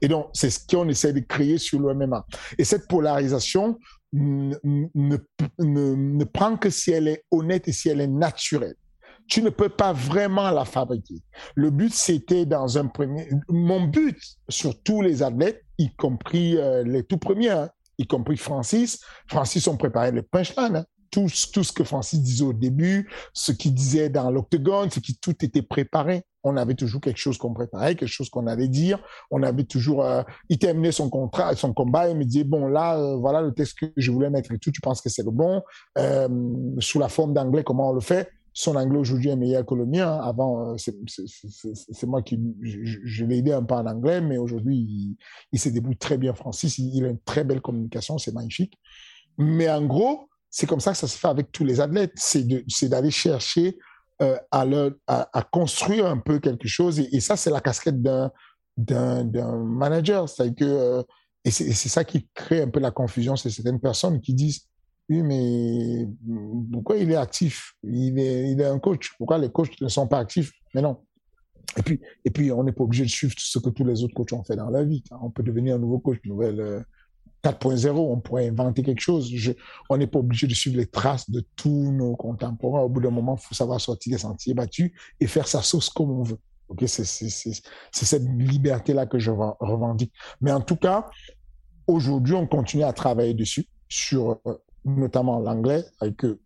Et donc, c'est ce qu'on essaie de créer sur le MMA. Et cette polarisation ne, ne, prend que si elle est honnête et si elle est naturelle tu ne peux pas vraiment la fabriquer. Le but, c'était dans un premier... Mon but sur tous les athlètes, y compris euh, les tout premiers, hein, y compris Francis, Francis, on préparait les punchlines. Hein. Tout, tout, ce que Francis disait au début, ce qu'il disait dans l'octogone, ce qui tout était préparé. On avait toujours quelque chose qu'on préparait, quelque chose qu'on allait dire. On avait toujours, euh, il terminait son contrat, son combat, il me disait bon là, euh, voilà le texte que je voulais mettre et tout. Tu penses que c'est le bon? Sous la forme d'anglais Comment on le fait? Son anglais aujourd'hui est meilleur que le mien. Avant, euh, c'est moi qui je, l'ai aidé un peu en anglais, mais aujourd'hui, il, il, se débrouille très bien Francis. Il, a une très belle communication, c'est magnifique. Mais en gros, c'est comme ça que ça se fait avec tous les athlètes. C'est d'aller chercher euh, à, à, construire un peu quelque chose. Et, ça, c'est la casquette d'un manager. C'est que euh, et c'est ça qui crée un peu la confusion. C'est certaines personnes qui disent oui, mais pourquoi il est actif? Il est, il est un coach. Pourquoi les coachs ne sont pas actifs? Mais non. Et puis, et puis on n'est pas obligé de suivre ce que tous les autres coachs ont fait dans la vie. On peut devenir un nouveau coach, nouvelle 4.0. Euh, on pourrait inventer quelque chose. On n'est pas obligé de suivre les traces de tous nos contemporains. Au bout d'un moment, il faut savoir sortir des sentiers battus et faire sa sauce comme on veut. Ok, c'est cette liberté-là que je revendique. Mais en tout cas, aujourd'hui, on continue à travailler dessus sur euh, notamment l'anglais, avec que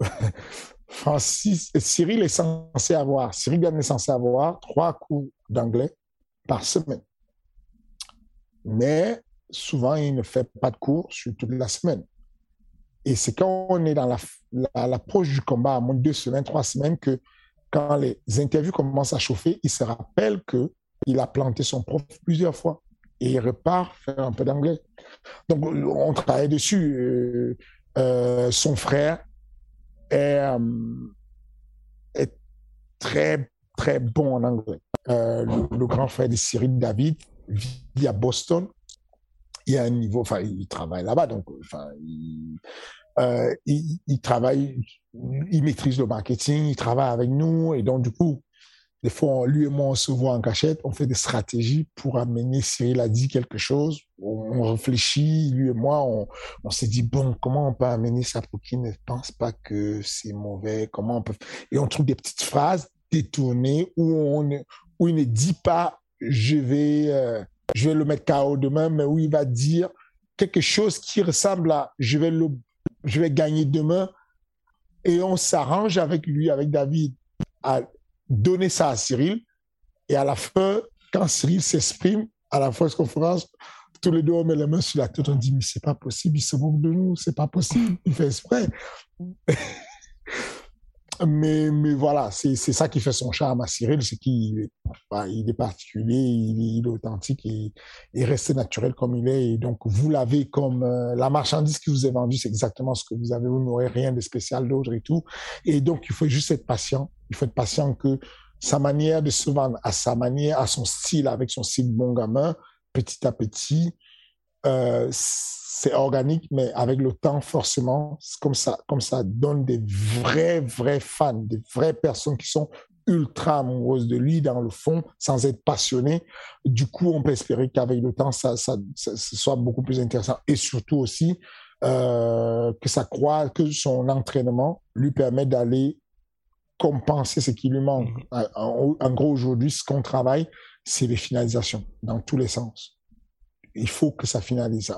Francis, Cyril est censé avoir, Cyril est censé avoir trois cours d'anglais par semaine. Mais souvent, il ne fait pas de cours sur toute la semaine. Et c'est quand on est dans l'approche la, du combat, à moins de deux semaines, trois semaines, que quand les interviews commencent à chauffer, il se rappelle qu'il a planté son prof plusieurs fois et il repart faire un peu d'anglais. Donc, on travaille dessus. Euh, euh, son frère est, euh, est, très, très bon en anglais. Le, grand frère de Cyril David vit à Boston. Il a un niveau, enfin, il travaille là-bas, donc, enfin, il, il, travaille, il maîtrise le marketing, il travaille avec nous, et donc, du coup, des fois, lui et moi, on se voit en cachette, on fait des stratégies pour amener Cyril a dit quelque chose. On réfléchit, lui et moi, on, on s'est dit, bon, comment on peut amener ça pour qu'il ne pense pas que c'est mauvais? Comment on peut... Et on trouve des petites phrases détournées où, on, où il ne dit pas, je vais, euh, je vais le mettre KO demain, mais où il va dire quelque chose qui ressemble à, je vais le, je vais gagner demain. Et on s'arrange avec lui, avec David, à donner ça à Cyril. Et à la fin, quand Cyril s'exprime à la de conférence, tous les deux, on met les mains sur la tête, on dit, mais c'est pas possible, il se moque de nous, c'est pas possible, il fait exprès. mais, mais voilà, c'est ça qui fait son charme à Cyril, c'est qu'il bah, il est particulier, il est, authentique, et il naturel comme il est. Et donc, vous l'avez comme euh, la marchandise qui vous est vendue, c'est exactement ce que vous avez, vous n'aurez rien de spécial d'autre et tout. Et donc, il faut juste être patient il faut être patient que sa manière de se vendre, à sa manière, à son style, avec son style bon gamin, petit à petit, euh, c'est organique, mais avec le temps, forcément, comme ça, comme ça donne des vrais, vrais fans, des vraies personnes qui sont ultra amoureuses de lui dans le fond, sans être passionnées. Du coup, on peut espérer qu'avec le temps, ça, ça, ça, soit beaucoup plus intéressant. Et surtout aussi, euh, que ça croit que son entraînement lui permet d'aller compenser ce qui lui manque. Mm-hmm. En, en gros, aujourd'hui, ce qu'on travaille, c'est les finalisations dans tous les sens il faut que ça finalise.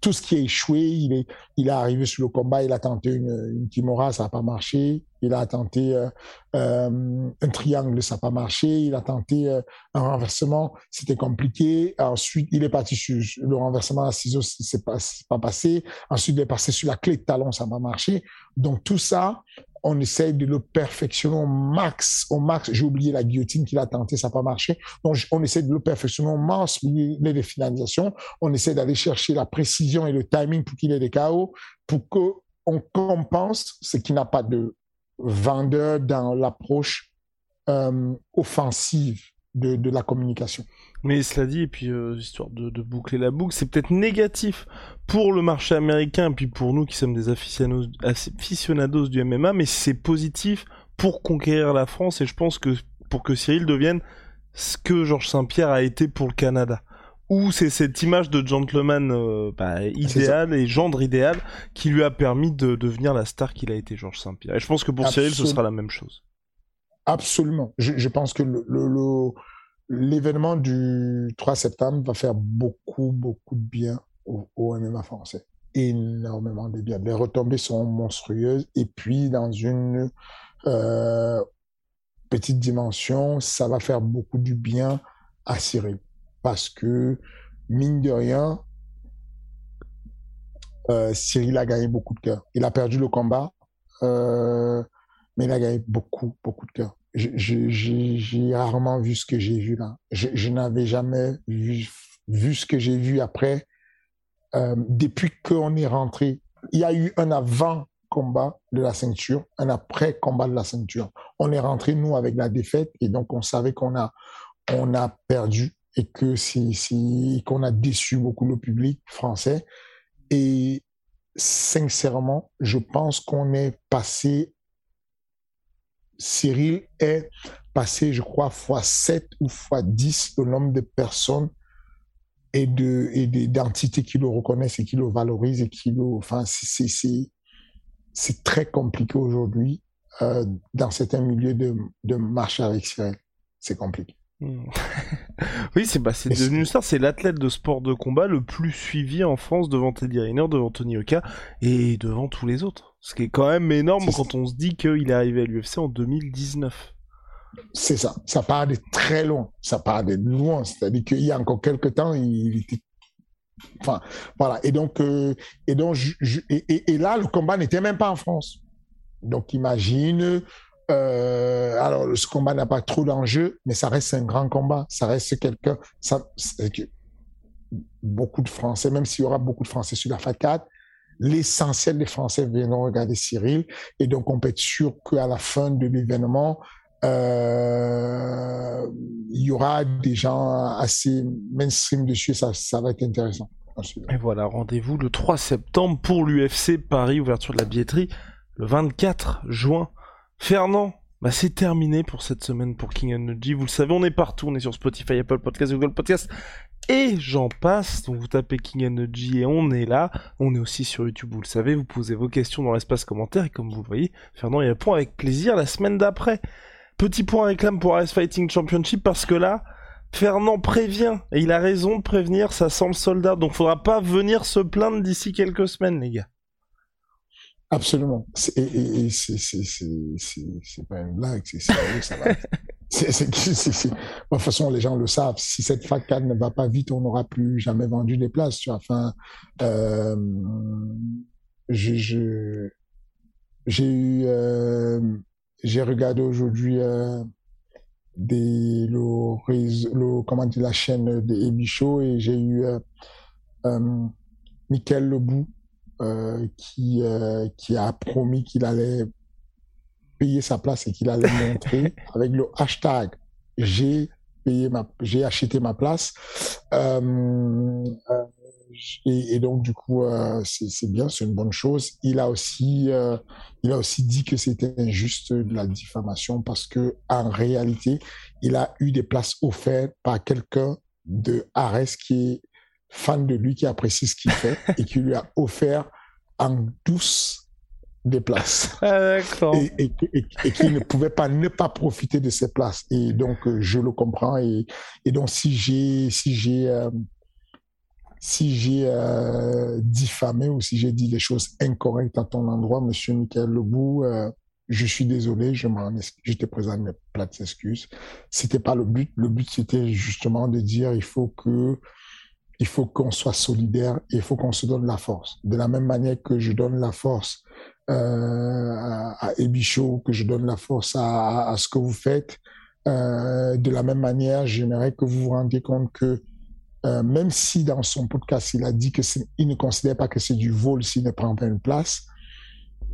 tout ce qui a échoué, il est, il est arrivé sur le combat, il a tenté une, une Kimura, ça n'a pas marché. Il a tenté euh, euh, un triangle, ça n'a pas marché. Il a tenté euh, un renversement, c'était compliqué. Ensuite, il est parti sur le renversement à ciseaux, c'est pas, pas passé. Ensuite, il est passé sur la clé de talon, ça n'a pas marché. Donc tout ça, on essaye de le perfectionner au max, au max. J'ai oublié la guillotine qu'il a tenté, ça n'a pas marché. Donc, on essaie de le perfectionner au max, les finalisations. On essaie d'aller chercher la précision et le timing pour qu'il ait des chaos, pour qu'on compense ce qui n'a pas de vendeur dans l'approche euh, offensive de, de la communication. Mais cela dit, et puis euh, histoire de, de, boucler la boucle, c'est peut-être négatif pour le marché américain, et puis pour nous qui sommes des aficionados, aficionados du MMA, mais c'est positif pour conquérir la France, et je pense que pour que Cyril devienne ce que Georges Saint-Pierre a été pour le Canada. Où c'est cette image de gentleman euh, bah, idéal et gendre idéal qui lui a permis de devenir la star qu'il a été Georges Saint-Pierre. Et je pense que pour Cyril, ce sera la même chose. Absolument. Je, pense que l'événement du 3 septembre va faire beaucoup, beaucoup de bien au, MMA français. Énormément de bien. Les retombées sont monstrueuses. Et puis, dans une euh, petite dimension, ça va faire beaucoup du bien à Cyril. Parce que, mine de rien, euh, Cyril a gagné beaucoup de cœur. Il a perdu le combat, euh, mais il a gagné beaucoup, beaucoup de cœur j'ai rarement vu ce que j'ai vu là. Je, n'avais jamais vu, vu, ce que j'ai vu après. Euh, depuis qu'on est rentré, il y a eu un avant combat de la ceinture, un après combat de la ceinture. On est rentré nous avec la défaite et donc on savait qu'on a on a perdu et que si qu'on a déçu beaucoup le public français et sincèrement, je pense qu'on est passé Cyril est passé, je crois, fois 7 ou fois 10 le nombre de personnes et de et d'entités qui le reconnaissent et qui le valorisent et qui le enfin c'est très compliqué aujourd'hui euh, dans certains milieux de de marcher avec Cyril c'est compliqué. oui c'est bah, devenu ça c'est l'athlète de sport de combat le plus suivi en France devant Teddy Riner devant Tony Oka et devant tous les autres ce qui est quand même énorme quand on se dit qu'il est arrivé à l'UFC en 2019. C'est ça. Ça part de très loin. Ça part de loin. C'est-à-dire qu'il y a encore quelques temps, il était. Enfin, voilà. Et donc, euh, et, donc et, là, le combat n'était même pas en France. Donc, imagine. Euh, alors, ce combat n'a pas trop d'enjeux, mais ça reste un grand combat. Ça reste quelqu'un. Ça, beaucoup de Français, même s'il y aura beaucoup de Français sur la FAT4, l'essentiel des Français viendront regarder Cyril. Et donc, on peut être sûr qu'à la fin de l'événement, euh, il y aura des gens assez mainstream dessus. Ça, ça va être intéressant. Et voilà, rendez-vous le 3 septembre pour l'UFC Paris, ouverture de la billetterie, le 24 juin. Fernand, bah c'est terminé pour cette semaine pour King Energy. Vous le savez, on est partout. On est sur Spotify, Apple Podcast, Google Podcast et j'en passe. Donc vous tapez King Energy et on est là. On est aussi sur YouTube, vous le savez. Vous posez vos questions dans l'espace commentaire et comme vous voyez, Fernand y répond avec plaisir la semaine d'après. Petit point réclame pour Ice Fighting Championship parce que là, Fernand prévient et il a raison de prévenir, ça sent le soldat. Donc faudra pas venir se plaindre d'ici quelques semaines, les gars. Absolument. Et, c'est pas une blague, c'est sérieux, ça va. de toute façon, les gens le savent. Si cette facade ne va pas vite, on n'aura plus jamais vendu des places. Tu vois. Enfin, euh, je, j'ai eu, euh, j'ai regardé aujourd'hui euh, des le, le, comment dire la chaîne de Ebicho et j'ai eu Michael Lebou qui, euh, qui a promis qu'il allait payer sa place et qu'il allait montrer avec le hashtag J'ai payé ma, j'ai acheté ma place. Euh, euh, et, et, donc du coup, euh, c'est bien, c'est une bonne chose. Il a aussi, euh, il a aussi dit que c'était injuste de la diffamation parce que en réalité, il a eu des places offertes par quelqu'un de Ares qui est fan de lui, qui apprécie ce qu'il fait et qui lui a offert en douce des places. Ah, et, et, et, et, qui ne pouvait pas ne pas profiter de ces places. Et donc, euh, je le comprends. Et, donc, si j'ai, si j'ai, euh, si j'ai euh, diffamé ou si j'ai dit des choses incorrectes à ton endroit, monsieur Michael Lebou, euh, je suis désolé, je je te présente mes plates excuses. C'était pas le but. Le but, c'était justement de dire, il faut que, il faut qu'on soit solidaire et il faut qu'on se donne la force. De la même manière que je donne la force euh, à, Ebicho, que je donne la force à, à, ce que vous faites. Euh, de la même manière, j'aimerais que vous vous rendiez compte que euh, même si dans son podcast il a dit que il ne considère pas que c'est du vol s'il ne prend pas une place,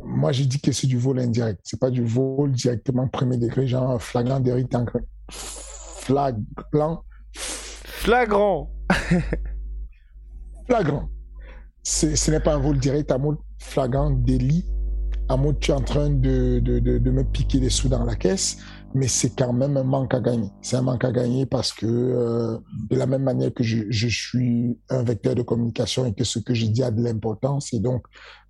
moi j'ai dit que c'est du vol indirect. C'est pas du vol directement premier degré, genre flagrant délit flagrant flagrant flagrant. Ce n'est pas un vol direct, un mot flagrant délit à moi, tu es en train de, me piquer des sous dans la caisse, mais c'est quand même un manque à gagner. C'est un manque à gagner parce que euh, de la même manière que je, suis un vecteur de communication et que ce que je dis a de l'importance, et donc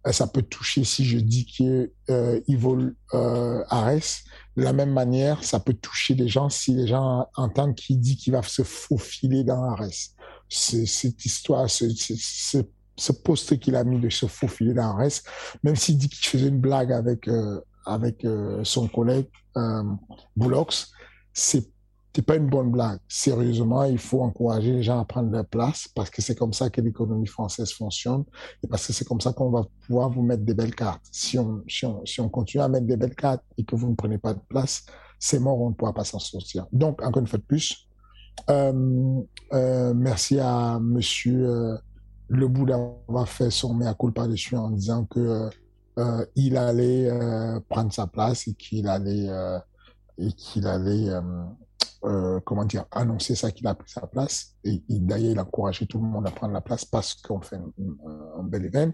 euh, ça peut toucher si je dis qu'il euh, vole Ares. De la même manière, ça peut toucher les gens si les gens entendent qu'il dit qu'il va se faufiler dans Ares. Cette histoire, ce, ce, ce poste qu'il a mis de se faufiler dans reste, même s'il dit qu'il faisait une blague avec euh, avec euh, son collègue euh, Boulox, c'est pas une bonne blague. Sérieusement, il faut encourager les gens à prendre leur place parce que c'est comme ça que l'économie française fonctionne et parce que c'est comme ça qu'on va pouvoir vous mettre des belles cartes. Si on, si on, si on continue à mettre des belles cartes et que vous ne prenez pas de place, c'est mort, on ne pourra pas s'en sortir. Donc, encore une fois de plus, merci à monsieur euh, le bout d'avoir fait son mea culpa dessus en disant que euh, il allait euh, prendre sa place et qu'il allait euh, et qu'il allait euh, euh, comment dire annoncer ça qu'il a pris sa place et, d'ailleurs il a encouragé tout le monde à prendre la place parce qu'on fait un, bel événement.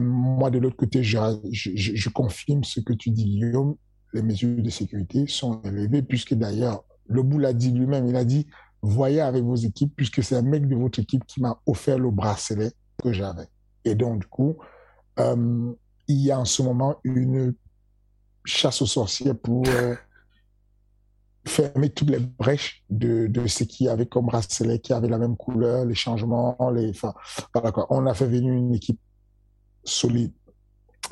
moi de l'autre côté je, je, confirme ce que tu dis Guillaume les mesures de sécurité sont élevées puisque d'ailleurs le bout l'a dit lui-même il a dit voyez avec vos équipes, puisque c'est un mec de votre équipe qui m'a offert le bracelet que j'avais. Et donc, du coup, euh, il y a en ce moment une chasse aux sorciers pour euh, fermer toutes les brèches de, de ce qui avait comme bracelet, qui avait la même couleur, les changements, les, enfin, voilà quoi. On a fait venir une équipe solide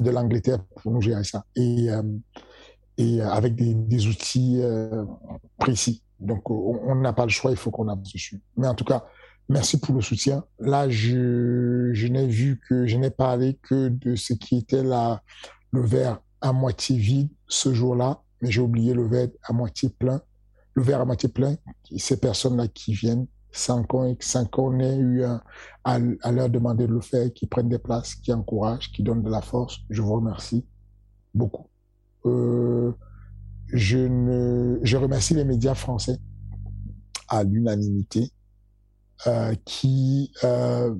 de l'Angleterre pour nous gérer ça. Et, euh, et avec des, outils euh, précis. Donc, on n'a pas le choix, il faut qu'on avance dessus. Mais en tout cas, merci pour le soutien. Là, je, n'ai vu que, je n'ai parlé que de ce qui était le verre à moitié vide ce jour-là, mais j'ai oublié le verre à moitié plein. Le verre à moitié plein, ces personnes-là qui viennent sans qu'on, qu'on ait eu à, à, leur demander de le faire, qui prennent des places, qui encouragent, qui donnent de la force. Je vous remercie beaucoup. Euh, je, ne, je remercie les médias français à l'unanimité euh, qui, euh,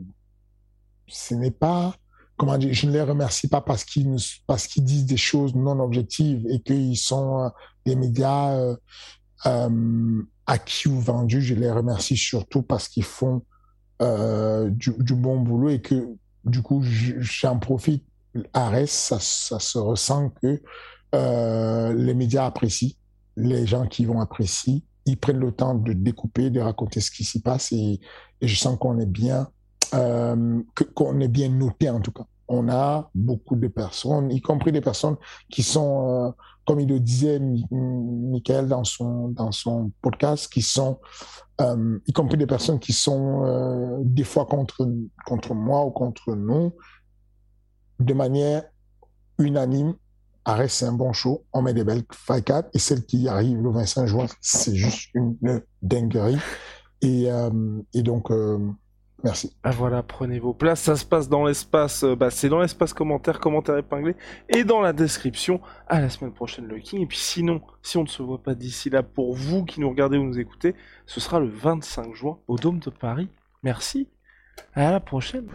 ce n'est pas, comment dire, je ne les remercie pas parce qu'ils parce qu'ils disent des choses non objectives et qu'ils sont des médias acquis ou vendus. Je les remercie surtout parce qu'ils font du, du, bon boulot et que du coup j'en profite. Arès, ça, ça se ressent que euh, les médias apprécient, les gens qui vont apprécier, ils prennent le temps de découper, de raconter ce qui s'y passe et, et, je sens qu'on est bien, euh, qu'on est bien noté en tout cas. On a beaucoup de personnes, y compris des personnes qui sont, euh, comme il le disait Michael dans son dans son podcast, qui sont, euh, y compris des personnes qui sont euh, des fois contre contre moi ou contre nous, de manière unanime Arrête, c'est un bon show. On met des belles fight et celle qui arrive le 25 juin, c'est juste une dinguerie. Et, euh, donc, euh, Merci. Ah voilà, prenez vos places. Ça se passe dans l'espace, euh, bah, c'est dans l'espace commentaire, commentaire épinglé, et dans la description. À la semaine prochaine, le King. Et puis sinon, si on ne se voit pas d'ici là, pour vous qui nous regardez ou nous écoutez, ce sera le 25 juin au Dôme de Paris. Merci. À la prochaine.